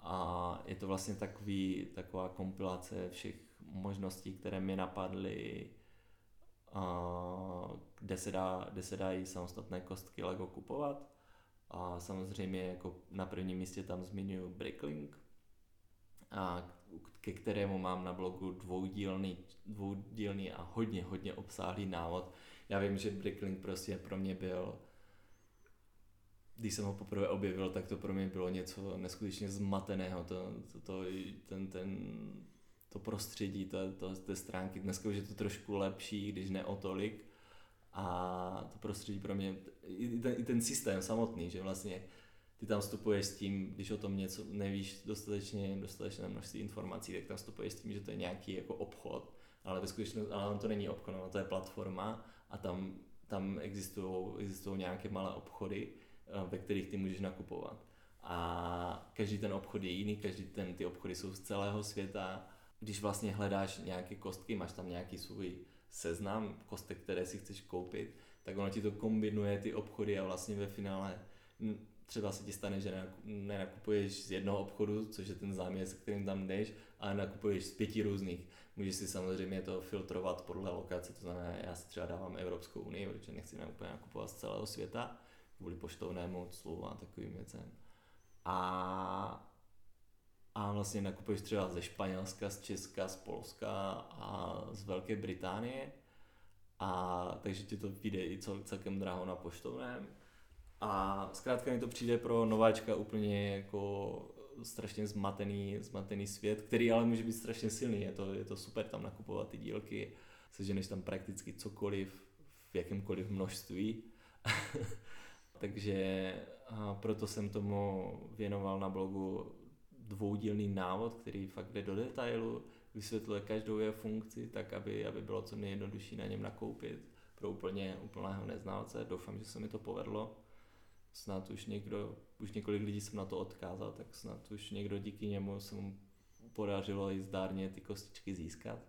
A je to vlastně takový, taková kompilace všech možností, které mi napadly, a kde, se dá, kde se dají samostatné kostky Lego kupovat. A samozřejmě jako na prvním místě tam zmiňuji Bricklink, a ke kterému mám na blogu dvoudílný, dvoudílný a hodně, hodně obsáhlý návod. Já vím, že Bricklink prostě pro mě byl když jsem ho poprvé objevil, tak to pro mě bylo něco neskutečně zmateného, to, to, to, ten, ten, to prostředí to, to, té stránky. Dneska už je to trošku lepší, když ne o tolik. A to prostředí pro mě, i ten, i ten systém samotný, že vlastně ty tam vstupuješ s tím, když o tom něco nevíš dostatečně, dostatečné množství informací, tak tam vstupuješ s tím, že to je nějaký jako obchod, ale ve skutečnosti ale to není obchod, ale to je platforma a tam, tam existují, existují nějaké malé obchody, ve kterých ty můžeš nakupovat. A každý ten obchod je jiný, každý ten, ty obchody jsou z celého světa. Když vlastně hledáš nějaké kostky, máš tam nějaký svůj seznam kostek, které si chceš koupit, tak ono ti to kombinuje ty obchody a vlastně ve finále třeba se ti stane, že nenakupuješ z jednoho obchodu, což je ten záměr, se kterým tam jdeš, ale nakupuješ z pěti různých. Můžeš si samozřejmě to filtrovat podle lokace, to znamená, já si třeba dávám Evropskou unii, protože nechci úplně nakupovat z celého světa, kvůli poštovnému clu a takovým věcem. A, a vlastně nakupuješ třeba ze Španělska, z Česka, z Polska a z Velké Británie. A takže ti to vyjde i celkem draho na poštovném. A zkrátka mi to přijde pro nováčka úplně jako strašně zmatený, zmatený svět, který ale může být strašně silný. Je to, je to super tam nakupovat ty dílky, seženeš tam prakticky cokoliv v jakémkoliv množství. Takže proto jsem tomu věnoval na blogu dvoudílný návod, který fakt jde do detailu, vysvětluje každou jeho funkci, tak aby, aby bylo co nejjednodušší na něm nakoupit pro úplně úplného neznalce. Doufám, že se mi to povedlo. Snad už někdo, už několik lidí jsem na to odkázal, tak snad už někdo díky němu se mu podařilo i zdárně ty kostičky získat.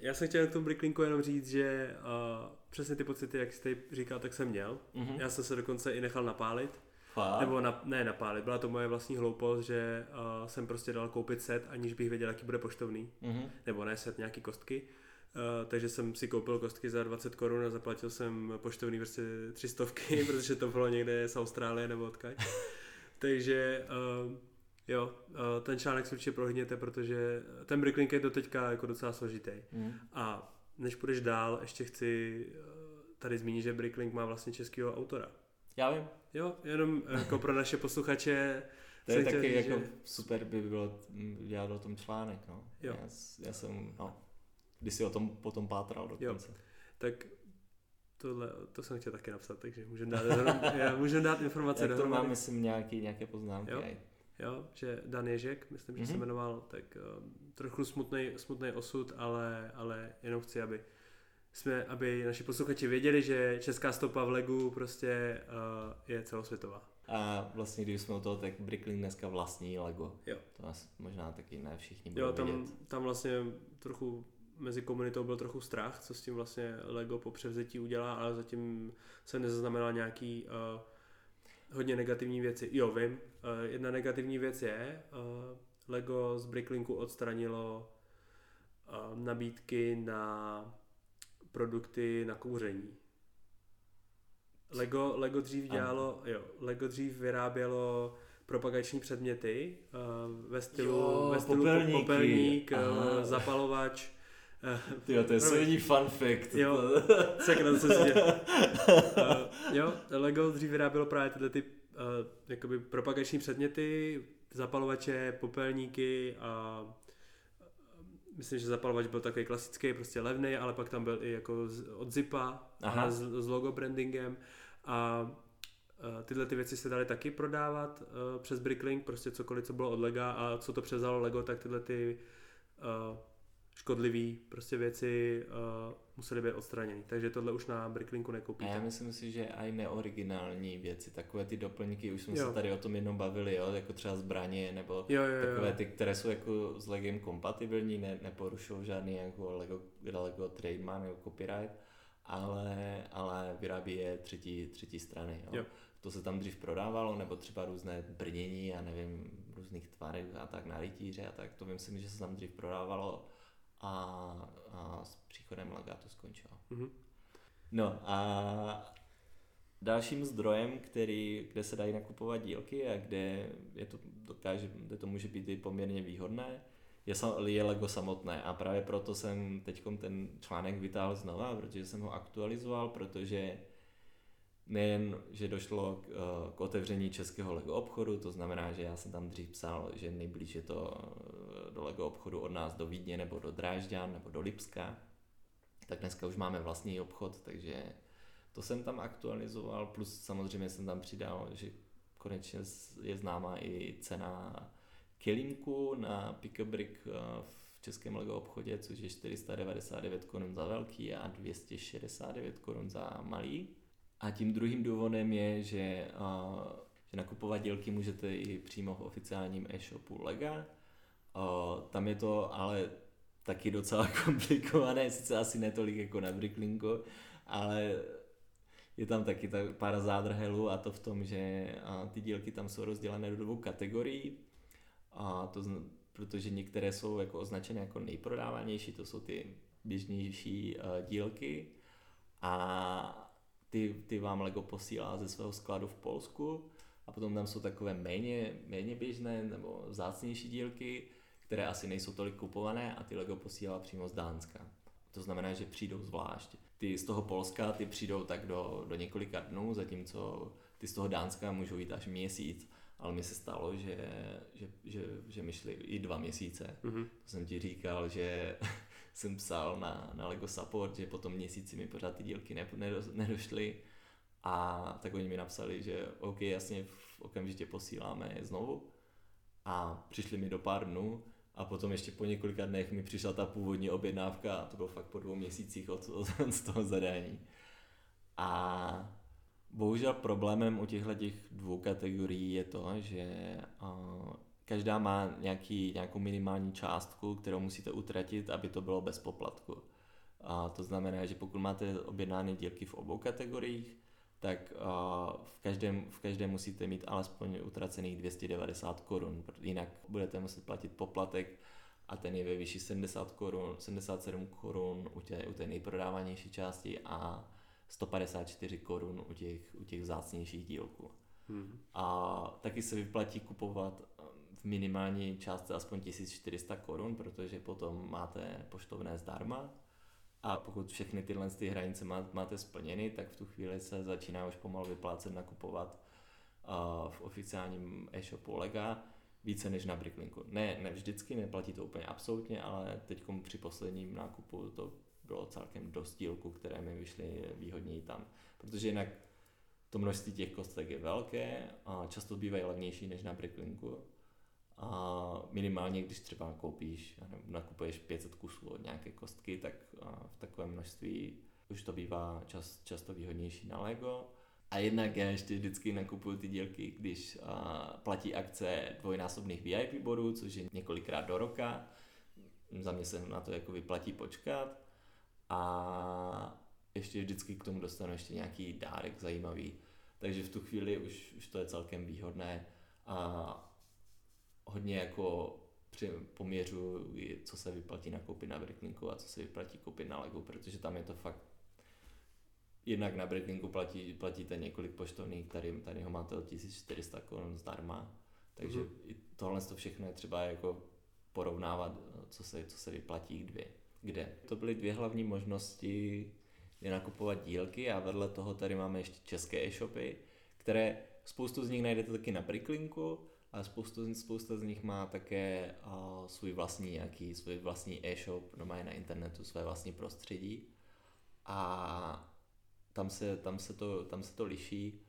Já jsem chtěl k tomu Bricklinku jenom říct, že uh, přesně ty pocity, jak jste říkal, tak jsem měl. Mm-hmm. Já jsem se dokonce i nechal napálit. Fakt? Nebo na, ne napálit, byla to moje vlastní hloupost, že uh, jsem prostě dal koupit set, aniž bych věděl, jaký bude poštovný. Mm-hmm. Nebo ne set, nějaký kostky. Uh, takže jsem si koupil kostky za 20 korun a zaplatil jsem poštovný prostě 300, protože to bylo někde z Austrálie nebo odkaď. takže uh, Jo, ten článek si určitě prohlídněte, protože ten bricklink je do teďka jako docela složitý. Mm. A než půjdeš dál, ještě chci eh, tady zmínit, že Bricklink má vlastně českého autora. Já vím. Jo, jenom jako pro naše posluchače. to je taky říct, jako že... super by bylo dělat o tom článek, no. Jo. Já, já jsem, no, když si o tom potom pátral dokonce. Jo. Tak tohle, to jsem chtěl taky napsat, takže můžeme dát, já můžeme dát informace. Jak to mám, myslím, nějaký, nějaké poznámky. Jo jo, že Dan Ježek, myslím, že mm-hmm. se mhm. jmenoval, tak uh, trochu smutný, smutný osud, ale, ale jenom chci, aby jsme, aby naši posluchači věděli, že česká stopa v Legu prostě uh, je celosvětová. A vlastně, když jsme o toho, tak Bricklink dneska vlastní Lego. Jo. To nás možná taky ne všichni budou jo, tam, vidět. tam vlastně trochu mezi komunitou byl trochu strach, co s tím vlastně Lego po převzetí udělá, ale zatím se nezaznamenal nějaký uh, hodně negativní věci. Jo, vím. Uh, jedna negativní věc je, uh, Lego z Bricklinku odstranilo uh, nabídky na produkty na kouření. Lego, Lego dřív dělalo, jo, Lego dřív vyrábělo propagační předměty uh, ve stylu, jo, ve stylu popelníky. popelník, zapalovač, Tyjo, to je silný fun fact. Jo, sakra, co se uh, Jo, Lego dřív vyrábělo právě tyhle ty uh, jakoby propagační předměty, zapalovače, popelníky a myslím, že zapalovač byl takový klasický, prostě levný, ale pak tam byl i jako z, od Zipa Aha. s, s logo brandingem a tyhle ty věci se daly taky prodávat přes Bricklink, prostě cokoliv, co bylo od Lega a co to převzalo Lego, tak tyhle ty uh, škodlivé prostě věci uh, musely být odstraněny. Takže tohle už na Bricklinku nekoupíte. A já myslím si, že i neoriginální věci, takové ty doplňky, už jsme jo. se tady o tom jednou bavili, jo, jako třeba zbraně, nebo jo, jo, takové jo. ty, které jsou jako s Legem kompatibilní, ne, neporušují žádný jako Lego, Lego trademark nebo copyright, ale, ale vyrábí je třetí, třetí strany. Jo. Jo. To se tam dřív prodávalo, nebo třeba různé brnění, a nevím, různých tvarů a tak na rytíře a tak, to si, že se tam dřív prodávalo a, a s příchodem Lega to skončilo. Mm-hmm. No a dalším zdrojem, který, kde se dají nakupovat dílky a kde, je to, dokáže, kde to může být i poměrně výhodné, je, je Lego samotné a právě proto jsem teď ten článek vytáhl znova, protože jsem ho aktualizoval, protože nejen, že došlo k, eh, k otevření českého Lego obchodu, to znamená, že já jsem tam dřív psal, že nejblíž je to eh, do Lego obchodu od nás do Vídně nebo do Drážďan nebo do Lipska, tak dneska už máme vlastní obchod, takže to jsem tam aktualizoval, plus samozřejmě jsem tam přidal, že konečně je známá i cena kelímku na Pick Brick eh, v českém Lego obchodě, což je 499 korun za velký a 269 korun za malý. A tím druhým důvodem je, že, uh, že nakupovat dílky můžete i přímo v oficiálním e-shopu Lega. Uh, tam je to ale taky docela komplikované, sice asi netolik jako na Bricklinku, ale je tam taky ta pár zádrhelů a to v tom, že ty dílky tam jsou rozdělené do dvou kategorií. A to, protože některé jsou jako označené jako nejprodávanější, to jsou ty běžnější uh, dílky a ty, ty vám Lego posílá ze svého skladu v Polsku a potom tam jsou takové méně, méně běžné nebo vzácnější dílky, které asi nejsou tolik kupované a ty Lego posílá přímo z Dánska. To znamená, že přijdou zvlášť. Ty z toho Polska ty přijdou tak do, do několika dnů, zatímco ty z toho Dánska můžou jít až měsíc. Ale mi se stalo, že, že, že, že mi šly i dva měsíce. Mm-hmm. To jsem ti říkal, že jsem psal na, na Lego Support, že po tom měsíci mi pořád ty dílky ne, nedošly a tak oni mi napsali, že OK, jasně okamžitě posíláme je znovu a přišli mi do pár dnů a potom ještě po několika dnech mi přišla ta původní objednávka a to bylo fakt po dvou měsících od, od, z toho zadání. A bohužel problémem u těchto těch dvou kategorií je to, že každá má nějaký, nějakou minimální částku, kterou musíte utratit, aby to bylo bez poplatku. A to znamená, že pokud máte objednány dílky v obou kategoriích, tak v každém, v každém musíte mít alespoň utracených 290 korun, jinak budete muset platit poplatek a ten je ve výši 70 korun, 77 korun u té, u té nejprodávanější části a 154 korun u těch, u těch vzácnějších dílků. Hmm. A taky se vyplatí kupovat v minimální částce aspoň 1400 korun, protože potom máte poštovné zdarma. A pokud všechny tyhle ty hranice máte splněny, tak v tu chvíli se začíná už pomalu vyplácet nakupovat v oficiálním e-shopu Lega více než na Bricklinku. Ne, ne vždycky, neplatí to úplně absolutně, ale teď při posledním nákupu to bylo celkem dost dílku, které mi vyšly výhodněji tam. Protože jinak to množství těch kostek je velké a často bývají levnější než na Bricklinku a minimálně, když třeba koupíš, nebo nakupuješ 500 kusů od nějaké kostky, tak v takovém množství už to bývá čas, často výhodnější na Lego. A jednak já ještě vždycky nakupuju ty dílky, když platí akce dvojnásobných VIP bodů, což je několikrát do roka. Za mě se na to jako vyplatí počkat. A ještě vždycky k tomu dostanu ještě nějaký dárek zajímavý. Takže v tu chvíli už, už to je celkem výhodné. A hodně jako při poměřu, co se vyplatí nakoupit na Bricklinku a co se vyplatí koupit na Legu, protože tam je to fakt jednak na Bricklinku platí, platíte několik poštovných, tady, tady ho máte od 1400 korun zdarma, takže mm-hmm. i tohle to všechno je třeba jako porovnávat, co se, co se vyplatí kde. kde. To byly dvě hlavní možnosti, kde nakupovat dílky a vedle toho tady máme ještě české e-shopy, které spoustu z nich najdete taky na Bricklinku, ale spoustu, spousta z nich má také uh, svůj vlastní nějaký, svůj vlastní e-shop, no mají na internetu své vlastní prostředí. A tam se, tam se, to, tam se to liší.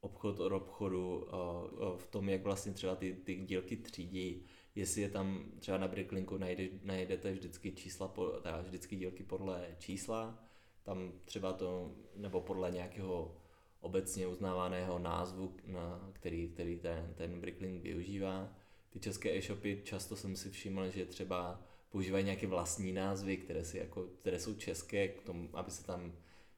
Obchod od obchodu uh, v tom, jak vlastně třeba ty, ty dílky třídí, jestli je tam třeba na Bricklinku najde, najdete vždycky čísla, teda vždycky dílky podle čísla, tam třeba to, nebo podle nějakého obecně uznávaného názvu, na který, který ten, ten Bricklink využívá. Ty české e-shopy často jsem si všiml, že třeba používají nějaké vlastní názvy, které, si jako, které jsou české, k tomu, aby se tam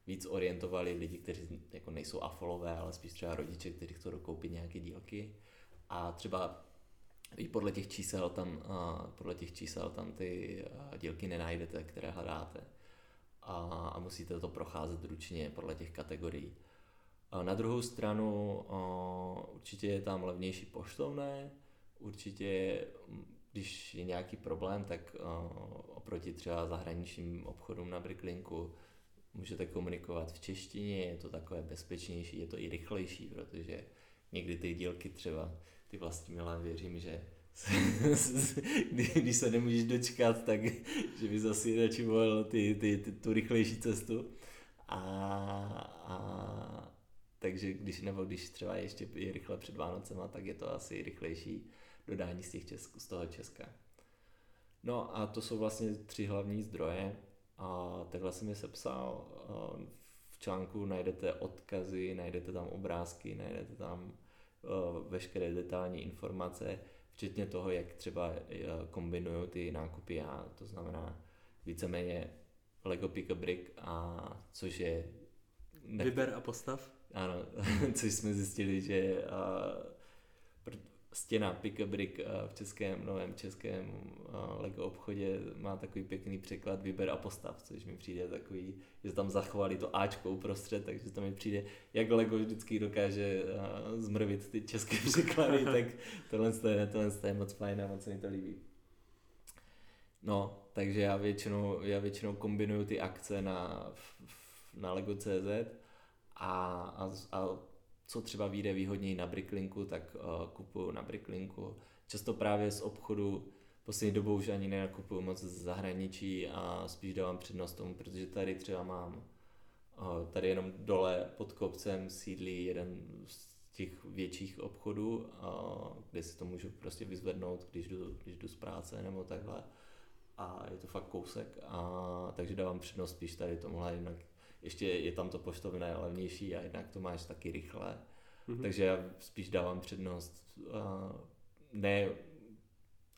víc orientovali lidi, kteří jako nejsou afolové, ale spíš třeba rodiče, kteří chcou dokoupit nějaké dílky. A třeba i podle těch čísel tam, podle těch čísel tam ty dílky nenajdete, které hledáte. A, a musíte to procházet ručně podle těch kategorií. Na druhou stranu určitě je tam levnější poštovné, určitě když je nějaký problém, tak oproti třeba zahraničním obchodům na Bricklinku můžete komunikovat v češtině, je to takové bezpečnější, je to i rychlejší, protože někdy ty dílky třeba, ty vlastní milé věřím, že když se nemůžeš dočkat, tak že by zase radši volil ty, ty, ty, tu rychlejší cestu. A, a takže když, nebo když třeba ještě je rychle před Vánocema, tak je to asi rychlejší dodání z, těch Česk, z toho Česka. No a to jsou vlastně tři hlavní zdroje. A takhle jsem je sepsal. V článku najdete odkazy, najdete tam obrázky, najdete tam veškeré detailní informace, včetně toho, jak třeba kombinují ty nákupy já, to znamená víceméně Lego Pick a Brick a což je... Ne... Vyber a postav. Ano, což jsme zjistili, že stěna Pick a Brick v českém, novém českém Lego obchodě má takový pěkný překlad vyber a postav, což mi přijde takový, že tam zachovali to Ačko uprostřed, takže to mi přijde, jak Lego vždycky dokáže zmrvit ty české překlady, tak tohle je, tohle je moc fajn a moc se mi to líbí. No, takže já většinou, já většinou kombinuju ty akce na, na Lego.cz a, a, a co třeba vyjde výhodněji na Bricklinku, tak uh, kupuju na Bricklinku. Často právě z obchodu poslední dobou už ani nenakupuju moc z zahraničí a spíš dávám přednost tomu, protože tady třeba mám uh, tady jenom dole pod kopcem sídlí jeden z těch větších obchodů, uh, kde si to můžu prostě vyzvednout, když jdu, když jdu z práce nebo takhle. A je to fakt kousek, a, takže dávám přednost spíš tady tomuhle, jinak ještě je tam to poštovné levnější a jinak to máš taky rychle. Mm-hmm. Takže já spíš dávám přednost uh, ne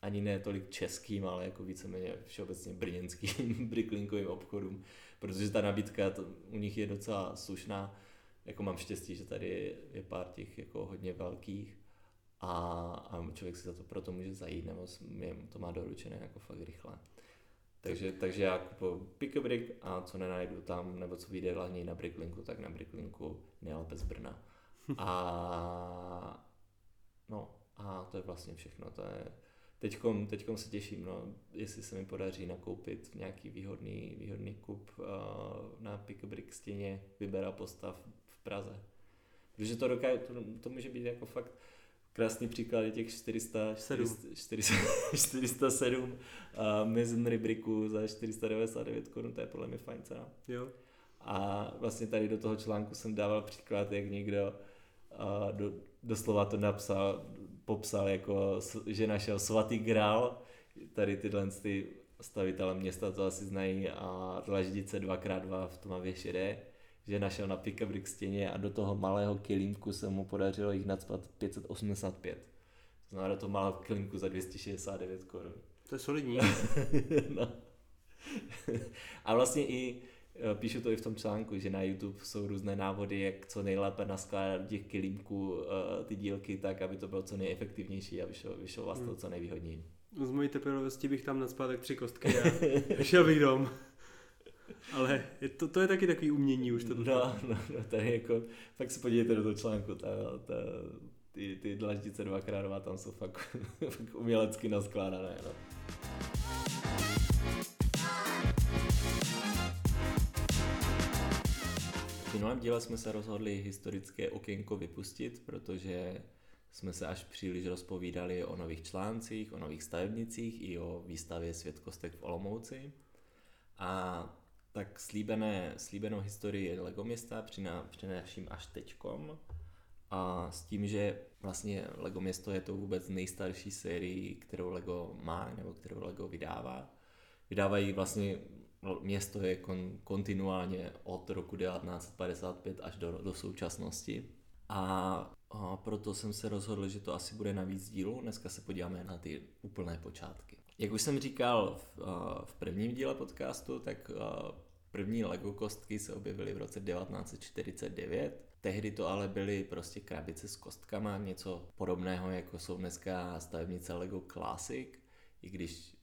ani ne tolik českým, ale jako víceméně všeobecně brněnským bricklinkovým obchodům, protože ta nabídka to, u nich je docela slušná. Jako mám štěstí, že tady je, je pár těch jako hodně velkých a, a člověk si za to proto může zajít, nebo to má doručené jako fakt rychle. Takže, takže já kupuju pick a brick a co nenajdu tam, nebo co vyjde hlavně na Bricklinku, tak na Bricklinku nejlépe z Brna. A no, a to je vlastně všechno. To je, teďkom, teďkom se těším, no, jestli se mi podaří nakoupit nějaký výhodný, výhodný kup uh, na pick a brick stěně, vybera postav v Praze. Protože to, dokáže, to, to může být jako fakt krásný příklad je těch 400, 400, 400, 407 uh, Mason Bricků za 499 korun, to je podle mě fajn cena. Jo. A vlastně tady do toho článku jsem dával příklad, jak někdo uh, do, doslova to napsal, popsal jako, že našel svatý grál, tady tyhle ty stavitele města to asi znají a dlaždice 2x2 v tmavě šedé že našel na Pikabrick stěně a do toho malého kilímku se mu podařilo jich nadspat 585. To znamená do toho malého kilímku za 269 korun. To je solidní. no. a vlastně i e, píšu to i v tom článku, že na YouTube jsou různé návody, jak co nejlépe naskládat těch kilímků e, ty dílky tak, aby to bylo co nejefektivnější a vyšlo, vyšlo vlastně hmm. co nejvýhodněji. Z mojí trpělivosti bych tam nadspal tak tři kostky a šel bych dom. Ale je to, to je taky takový umění už to. No, no, no, tady jako, fakt se podívejte do toho článku, ta, ta, ty, ty dlaždice dvakrát tam jsou fakt, fakt umělecky naskládané. No. V minulém díle jsme se rozhodli historické okénko vypustit, protože jsme se až příliš rozpovídali o nových článcích, o nových stavebnicích i o výstavě Světkostek v Olomouci. A tak slíbené, slíbenou historii Lego města přináším až teďkom. a s tím, že vlastně Lego město je to vůbec nejstarší sérii, kterou Lego má nebo kterou Lego vydává. Vydávají vlastně město je kon, kontinuálně od roku 1955 až do, do současnosti. A, a proto jsem se rozhodl, že to asi bude na víc dílu. Dneska se podíváme na ty úplné počátky. Jak už jsem říkal v, v prvním díle podcastu, tak první Lego kostky se objevily v roce 1949. Tehdy to ale byly prostě krabice s kostkama, něco podobného jako jsou dneska stavebnice Lego Classic, i když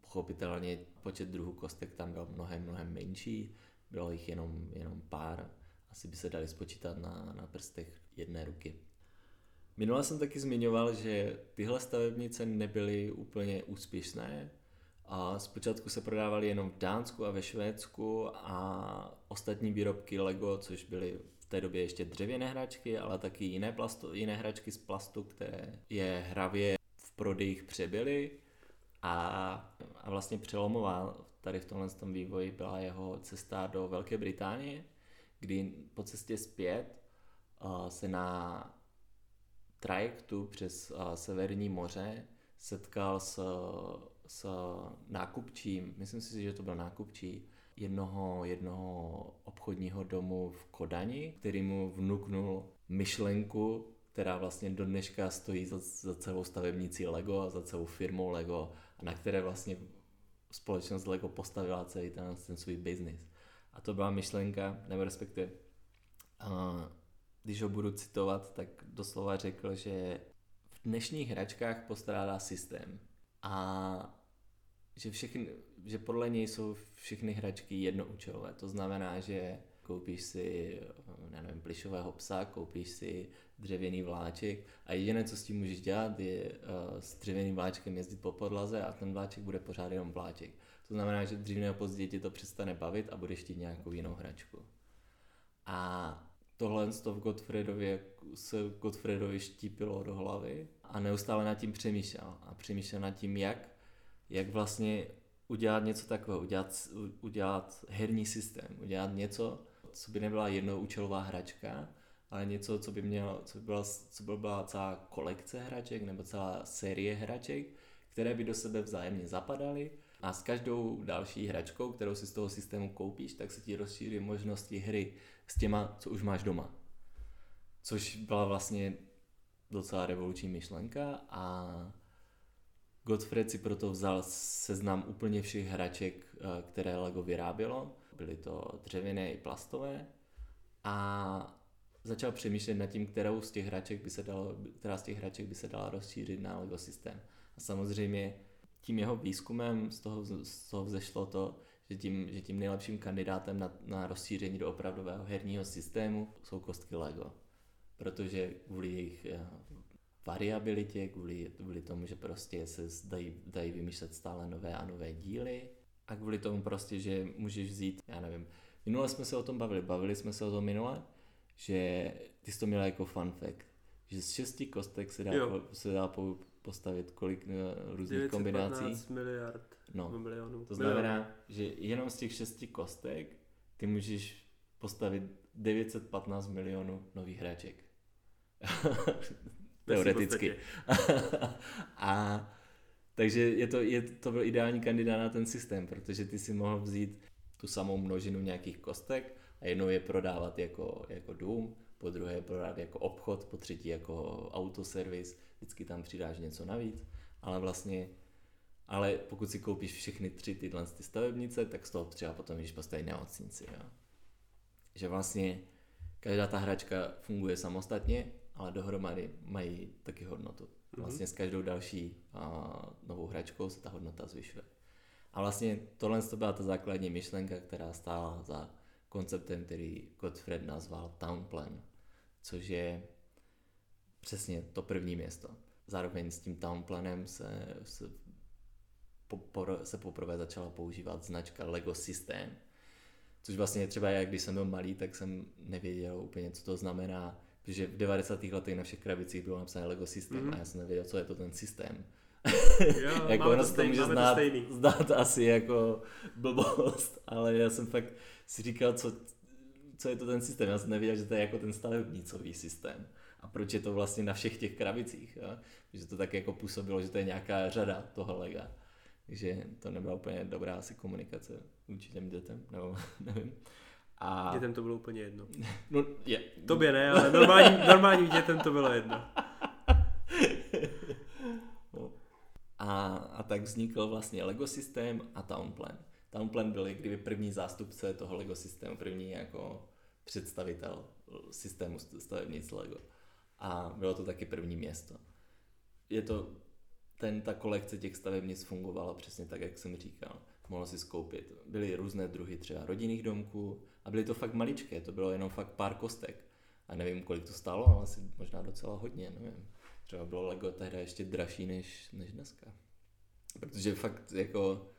pochopitelně počet druhů kostek tam byl mnohem, mnohem menší, bylo jich jenom, jenom pár, asi by se dali spočítat na, na prstech jedné ruky. Minule jsem taky zmiňoval, že tyhle stavebnice nebyly úplně úspěšné a zpočátku se prodávaly jenom v Dánsku a ve Švédsku a ostatní výrobky Lego, což byly v té době ještě dřevěné hračky, ale taky jiné, plastu, jiné hračky z plastu, které je hravě v prodejích přebyly a, a vlastně přelomová tady v tomhle tom vývoji byla jeho cesta do Velké Británie, kdy po cestě zpět se na trajektu přes uh, Severní moře setkal s, s nákupčím, myslím si, že to byl nákupčí, jednoho, jednoho obchodního domu v Kodani, který mu vnuknul myšlenku, která vlastně do dneška stojí za, za celou stavebnicí Lego a za celou firmou Lego a na které vlastně společnost Lego postavila celý ten, ten svůj biznis. A to byla myšlenka, nebo respektive, uh, když ho budu citovat, tak doslova řekl, že v dnešních hračkách postrádá systém a že, všechny, že podle něj jsou všechny hračky jednoučelové. To znamená, že koupíš si, nevím, plišového psa, koupíš si dřevěný vláček a jediné, co s tím můžeš dělat, je uh, s dřevěným vláčkem jezdit po podlaze a ten vláček bude pořád jenom vláček. To znamená, že dřív nebo později ti to přestane bavit a budeš chtít nějakou jinou hračku. A tohle to v Godfredovi se Godfredovi štípilo do hlavy a neustále nad tím přemýšlel. A přemýšlel nad tím, jak, jak vlastně udělat něco takového, udělat, udělat herní systém, udělat něco, co by nebyla jednoučelová hračka, ale něco, co by, mělo, co by, byla, co by byla celá kolekce hraček nebo celá série hraček, které by do sebe vzájemně zapadaly a s každou další hračkou, kterou si z toho systému koupíš, tak se ti rozšíří možnosti hry s těma, co už máš doma. Což byla vlastně docela revoluční myšlenka a Godfred si proto vzal seznam úplně všech hraček, eh, které Lego vyrábělo. Byly to dřevěné i plastové a začal přemýšlet nad tím, kterou z těch hraček by se dalo, která z těch hraček by se dala rozšířit na LEGO systém. A samozřejmě tím jeho výzkumem z toho, z toho vzešlo to, že tím, že tím nejlepším kandidátem na, na rozšíření do opravdového herního systému jsou kostky LEGO. Protože kvůli jejich eh, variabilitě, kvůli, kvůli tomu, že prostě se dají, dají vymýšlet stále nové a nové díly a kvůli tomu prostě, že můžeš vzít, já nevím, minule jsme se o tom bavili, bavili jsme se o tom minule, že ty jsi to měla jako fun fact, že z šesti kostek se dá, po, se dá po, postavit kolik uh, různých kombinací. miliard no, milionů. To znamená, Milion. že jenom z těch šesti kostek ty můžeš postavit 915 milionů nových hráček. Teoreticky. a takže je to, je, to byl ideální kandidát na ten systém, protože ty si mohl vzít tu samou množinu nějakých kostek a jednou je prodávat jako, jako dům, po druhé je prodávat jako obchod, po třetí jako autoservis, vždycky tam přidáš něco navíc, ale vlastně ale pokud si koupíš všechny tři tyhle ty stavebnice, tak z toho třeba potom víš postavit nemocnici. Jo? Že vlastně každá ta hračka funguje samostatně, ale dohromady mají taky hodnotu. Mhm. Vlastně s každou další a, novou hračkou se ta hodnota zvyšuje. A vlastně tohle to byla ta základní myšlenka, která stála za konceptem, který Gottfried nazval Town Plan, což je přesně to první město. Zároveň s tím Town Planem se, se, po, se poprvé začala používat značka Lego System, což vlastně třeba jak když jsem byl malý, tak jsem nevěděl úplně, co to znamená, protože v 90. letech na všech krabicích bylo napsané Lego System mm-hmm. a já jsem nevěděl, co je to ten systém. Jo, jako ono to může znát, znát asi jako blbost, ale já jsem fakt si říkal, co, co je to ten systém. Já jsem nevěděl, že to je jako ten stavebnicový systém. a proč je to vlastně na všech těch krabicích. Jo? Že to tak jako působilo, že to je nějaká řada toho lega. Takže to nebyla úplně dobrá asi komunikace vůči těm dětem, nebo nevím. A... Dětem to bylo úplně jedno. No, je. Tobě ne, ale normální, normální dětem to bylo jedno. A, a tak vznikl vlastně Lego systém a Townplan. Townplan byl kdyby první zástupce toho Lego systému, první jako představitel systému stavebnic Lego. A bylo to taky první město. Je to, ten, ta kolekce těch stavebnic fungovala přesně tak, jak jsem říkal. Mohl si skoupit. Byly různé druhy třeba rodinných domků a byly to fakt maličké, to bylo jenom fakt pár kostek. A nevím, kolik to stálo, ale asi možná docela hodně, nevím. Třeba bylo Lego tehdy ještě dražší než, než dneska. Protože fakt jako,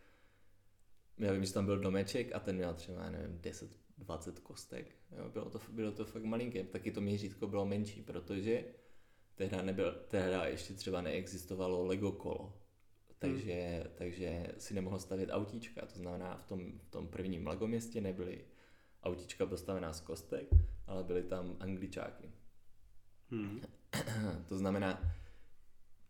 já vím, že tam byl domeček a ten měl třeba, nevím, 10, 20 kostek. Jo, bylo, to, bylo to fakt malinké, taky to měřítko bylo menší, protože tehda, nebyl, tehda ještě třeba neexistovalo Lego kolo. Takže, hmm. takže si nemohl stavět autíčka, to znamená v tom, v tom prvním Lego městě nebyly autíčka postavená z kostek, ale byly tam angličáky. Hmm. to znamená,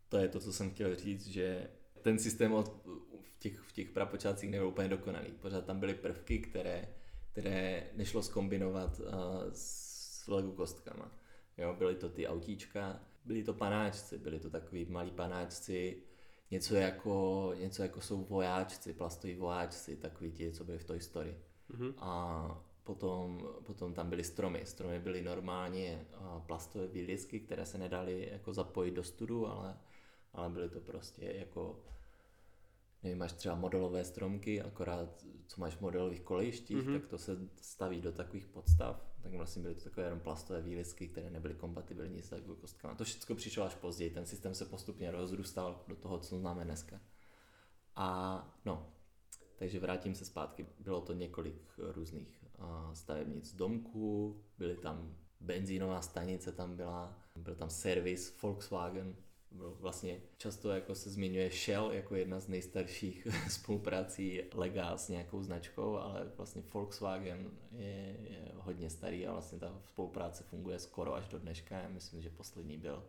to je to, co jsem chtěl říct, že ten systém od, v, těch, v těch prapočátcích nebyl úplně dokonalý. Pořád tam byly prvky, které, které nešlo skombinovat uh, s Lego kostkama. Jo, byly to ty autíčka, byli to panáčci, byli to takový malí panáčci, něco jako, něco jako jsou vojáčci, plastoví vojáčci, takový ti, co byli v Toy Story. Mm-hmm. A potom, potom tam byly stromy. Stromy byly normálně plastové výlisky, které se nedaly jako zapojit do studu, ale, ale byly to prostě jako nevím, máš třeba modelové stromky, akorát co máš v modelových kolejištích, mm-hmm. tak to se staví do takových podstav, tak vlastně byly to takové jenom plastové výlisky, které nebyly kompatibilní s kostkami. To všechno přišlo až později, ten systém se postupně rozrůstal do toho, co známe dneska. A no, takže vrátím se zpátky. Bylo to několik různých stavebnic domků, byly tam benzínová stanice tam byla, byl tam servis Volkswagen, vlastně často jako se zmiňuje Shell jako jedna z nejstarších spoluprací Lega s nějakou značkou, ale vlastně Volkswagen je, je hodně starý a vlastně ta spolupráce funguje skoro až do dneška. Já myslím, že poslední byl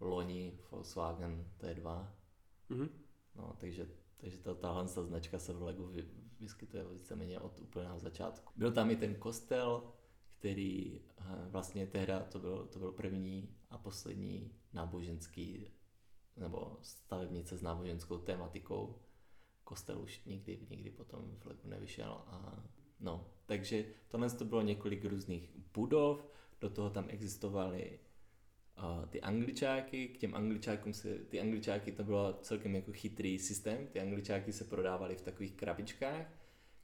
loni Volkswagen T2. Mm-hmm. No, takže, takže ta, tahle ta značka se v Legu vyskytuje víceméně od úplného začátku. Byl tam i ten kostel, který eh, vlastně tehda to byl, to byl první a poslední náboženský nebo stavebnice s náboženskou tématikou. Kostel už nikdy, nikdy potom v Legu nevyšel. A, no, takže tohle to bylo několik různých budov, do toho tam existovaly uh, ty angličáky, k těm angličákům se, ty angličáky to bylo celkem jako chytrý systém, ty angličáky se prodávaly v takových krabičkách,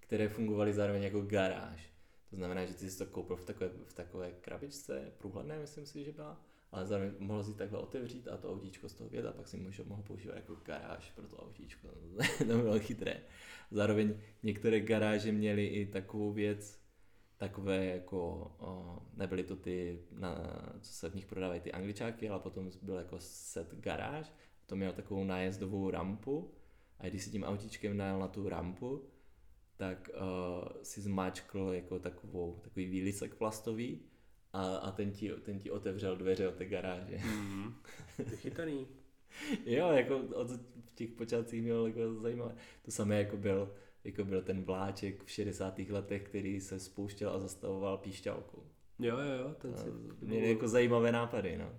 které fungovaly zároveň jako garáž. To znamená, že ty jsi to koupil v takové, v takové krabičce, průhledné, myslím si, že byla ale zároveň mohl si takhle otevřít a to autíčko z toho vět a pak si můžu, mohl používat jako garáž pro to autíčko. to bylo chytré. Zároveň některé garáže měly i takovou věc, takové jako, o, nebyly to ty, na, co se v nich prodávají ty angličáky, ale potom byl jako set garáž, to měl takovou nájezdovou rampu a když si tím autíčkem najel na tu rampu, tak uh, si zmáčkl jako takovou, takový výlisek plastový a, a ten, ti, ten ti otevřel dveře od té garáže. Mm-hmm. Chytaný. jo, jako od, v těch počátcích měl jako zajímavé. To samé jako byl, jako byl ten vláček v 60. letech, který se spouštěl a zastavoval píšťalku. Jo, jo, jo. Ten si... Měli jako zajímavé nápady, no.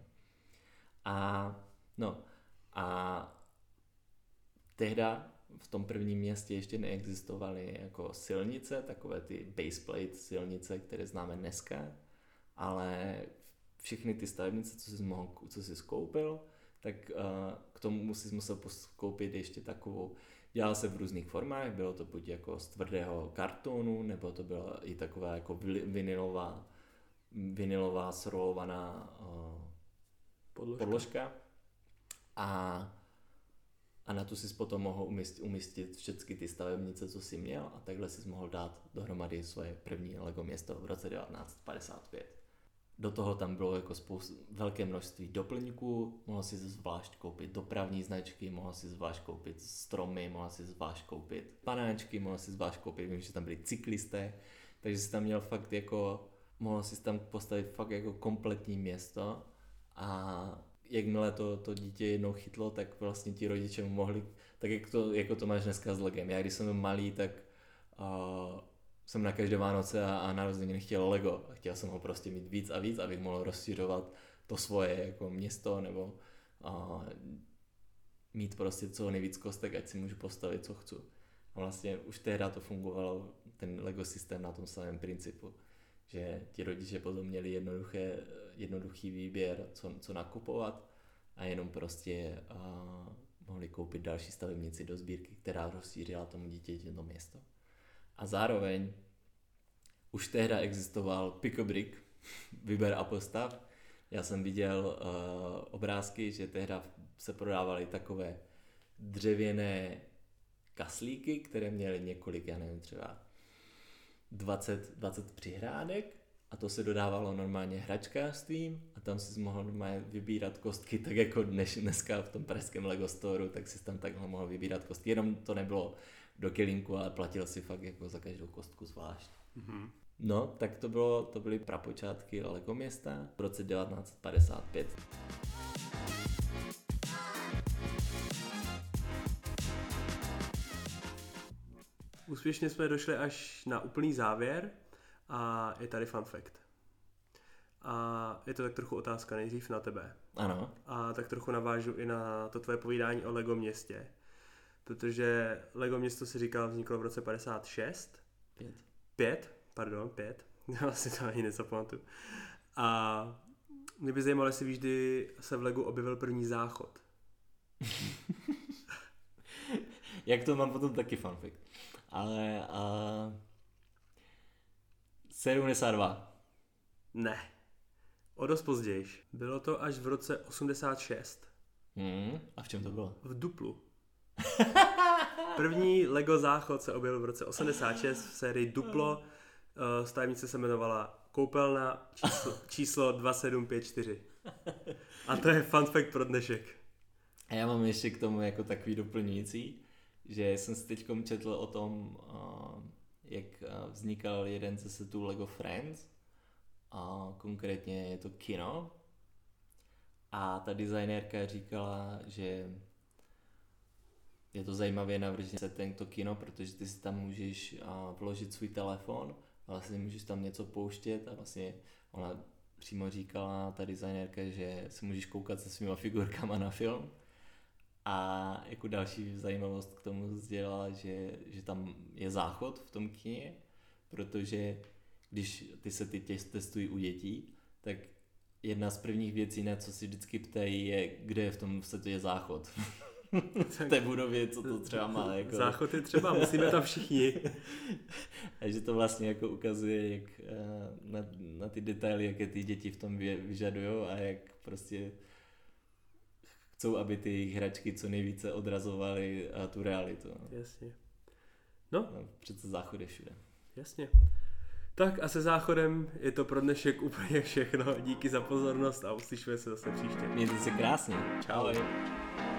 A, no, a tehda v tom prvním městě ještě neexistovaly jako silnice, takové ty baseplate silnice, které známe dneska, ale všechny ty stavebnice, co jsi, mohl, co jsi skoupil, tak uh, k tomu jsi musel koupit ještě takovou, dělal se v různých formách, bylo to buď jako z tvrdého kartonu, nebo to byla i taková jako vinilová, vinilová srolovaná uh, podložka. podložka. A, a na tu si potom mohl umístit, umístit všechny ty stavebnice, co jsi měl a takhle si mohl dát dohromady svoje první Lego město v roce 1955. Do toho tam bylo jako spoustu, velké množství doplňků, mohl si zvlášť koupit dopravní značky, mohl si zvlášť koupit stromy, mohl si zvlášť koupit panáčky, mohl si zvlášť koupit, vím, že tam byli cyklisté, takže si tam měl fakt jako, mohl si tam postavit fakt jako kompletní město A jakmile to, to dítě jednou chytlo, tak vlastně ti rodiče mohli, tak jak to, jako to máš dneska s Legem. Já když jsem byl malý, tak uh, jsem na každé Vánoce a, a narozeniny chtěl Lego a chtěl jsem ho prostě mít víc a víc, abych mohl rozšiřovat to svoje jako město nebo uh, mít prostě co nejvíc kostek, ať si můžu postavit, co chci. A vlastně už tehdy to fungovalo, ten Lego systém na tom samém principu, že ti rodiče potom měli jednoduché, jednoduchý výběr, co, co nakupovat a jenom prostě uh, mohli koupit další stavebnici do sbírky, která rozšířila tomu dítěti to město. A zároveň už tehda existoval Pick-a-Brick, vyber a postav. Já jsem viděl uh, obrázky, že tehda se prodávaly takové dřevěné kaslíky, které měly několik, já nevím, třeba 20, 20 přihrádek a to se dodávalo normálně hračkářstvím a tam si mohl normálně vybírat kostky, tak jako dnes, dneska v tom pražském Lego Store, tak si tam takhle mohl vybírat kostky, jenom to nebylo do kilinku, ale platil si fakt jako za každou kostku zvlášť. Mm-hmm. No, tak to, bylo, to byly prapočátky Lego města v roce 1955. Úspěšně jsme došli až na úplný závěr a je tady fun fact. A je to tak trochu otázka nejdřív na tebe. Ano. A tak trochu navážu i na to tvoje povídání o Lego městě. Protože Lego město se říká vzniklo v roce 56. Pět. Pět, pardon, pět. Já si to ani nezapamatuju. A mě by zajímalo, jestli víš, kdy se v Legu objevil první záchod. Jak to mám potom taky fun fact. Ale uh, 72. Ne. O dost později. Bylo to až v roce 86. Hmm, a v čem to bylo? V Duplu. První Lego záchod se objevil v roce 86 v sérii Duplo. Uh, Stavnice se jmenovala Koupelna číslo, číslo 2754. A to je fun fact pro dnešek. A já mám ještě k tomu jako takový doplňující, že jsem si teď četl o tom, uh, jak vznikal jeden ze setů Lego Friends, a konkrétně je to kino. A ta designérka říkala, že je to zajímavě navržené se tento kino, protože ty si tam můžeš vložit svůj telefon a vlastně můžeš tam něco pouštět a vlastně ona přímo říkala, ta designérka, že si můžeš koukat se svýma figurkama na film. A jako další zajímavost k tomu sdělala, že, že tam je záchod v tom kině, protože když ty se ty testují u dětí, tak jedna z prvních věcí, na co si vždycky ptají, je, kde je v tom je záchod. v té budově, co to třeba má. Jako... Záchod je třeba, musíme tam všichni. a že to vlastně jako ukazuje, jak eh, na, na ty detaily, jaké ty děti v tom vyžadují a jak prostě chcou, aby ty jejich hračky co nejvíce odrazovaly tu realitu. No. Jasně. No. no přece záchod je všude. Jasně. Tak a se záchodem je to pro dnešek úplně všechno. Díky za pozornost a uslyšíme se zase příště. Mějte se krásně. Čau. Ahoj.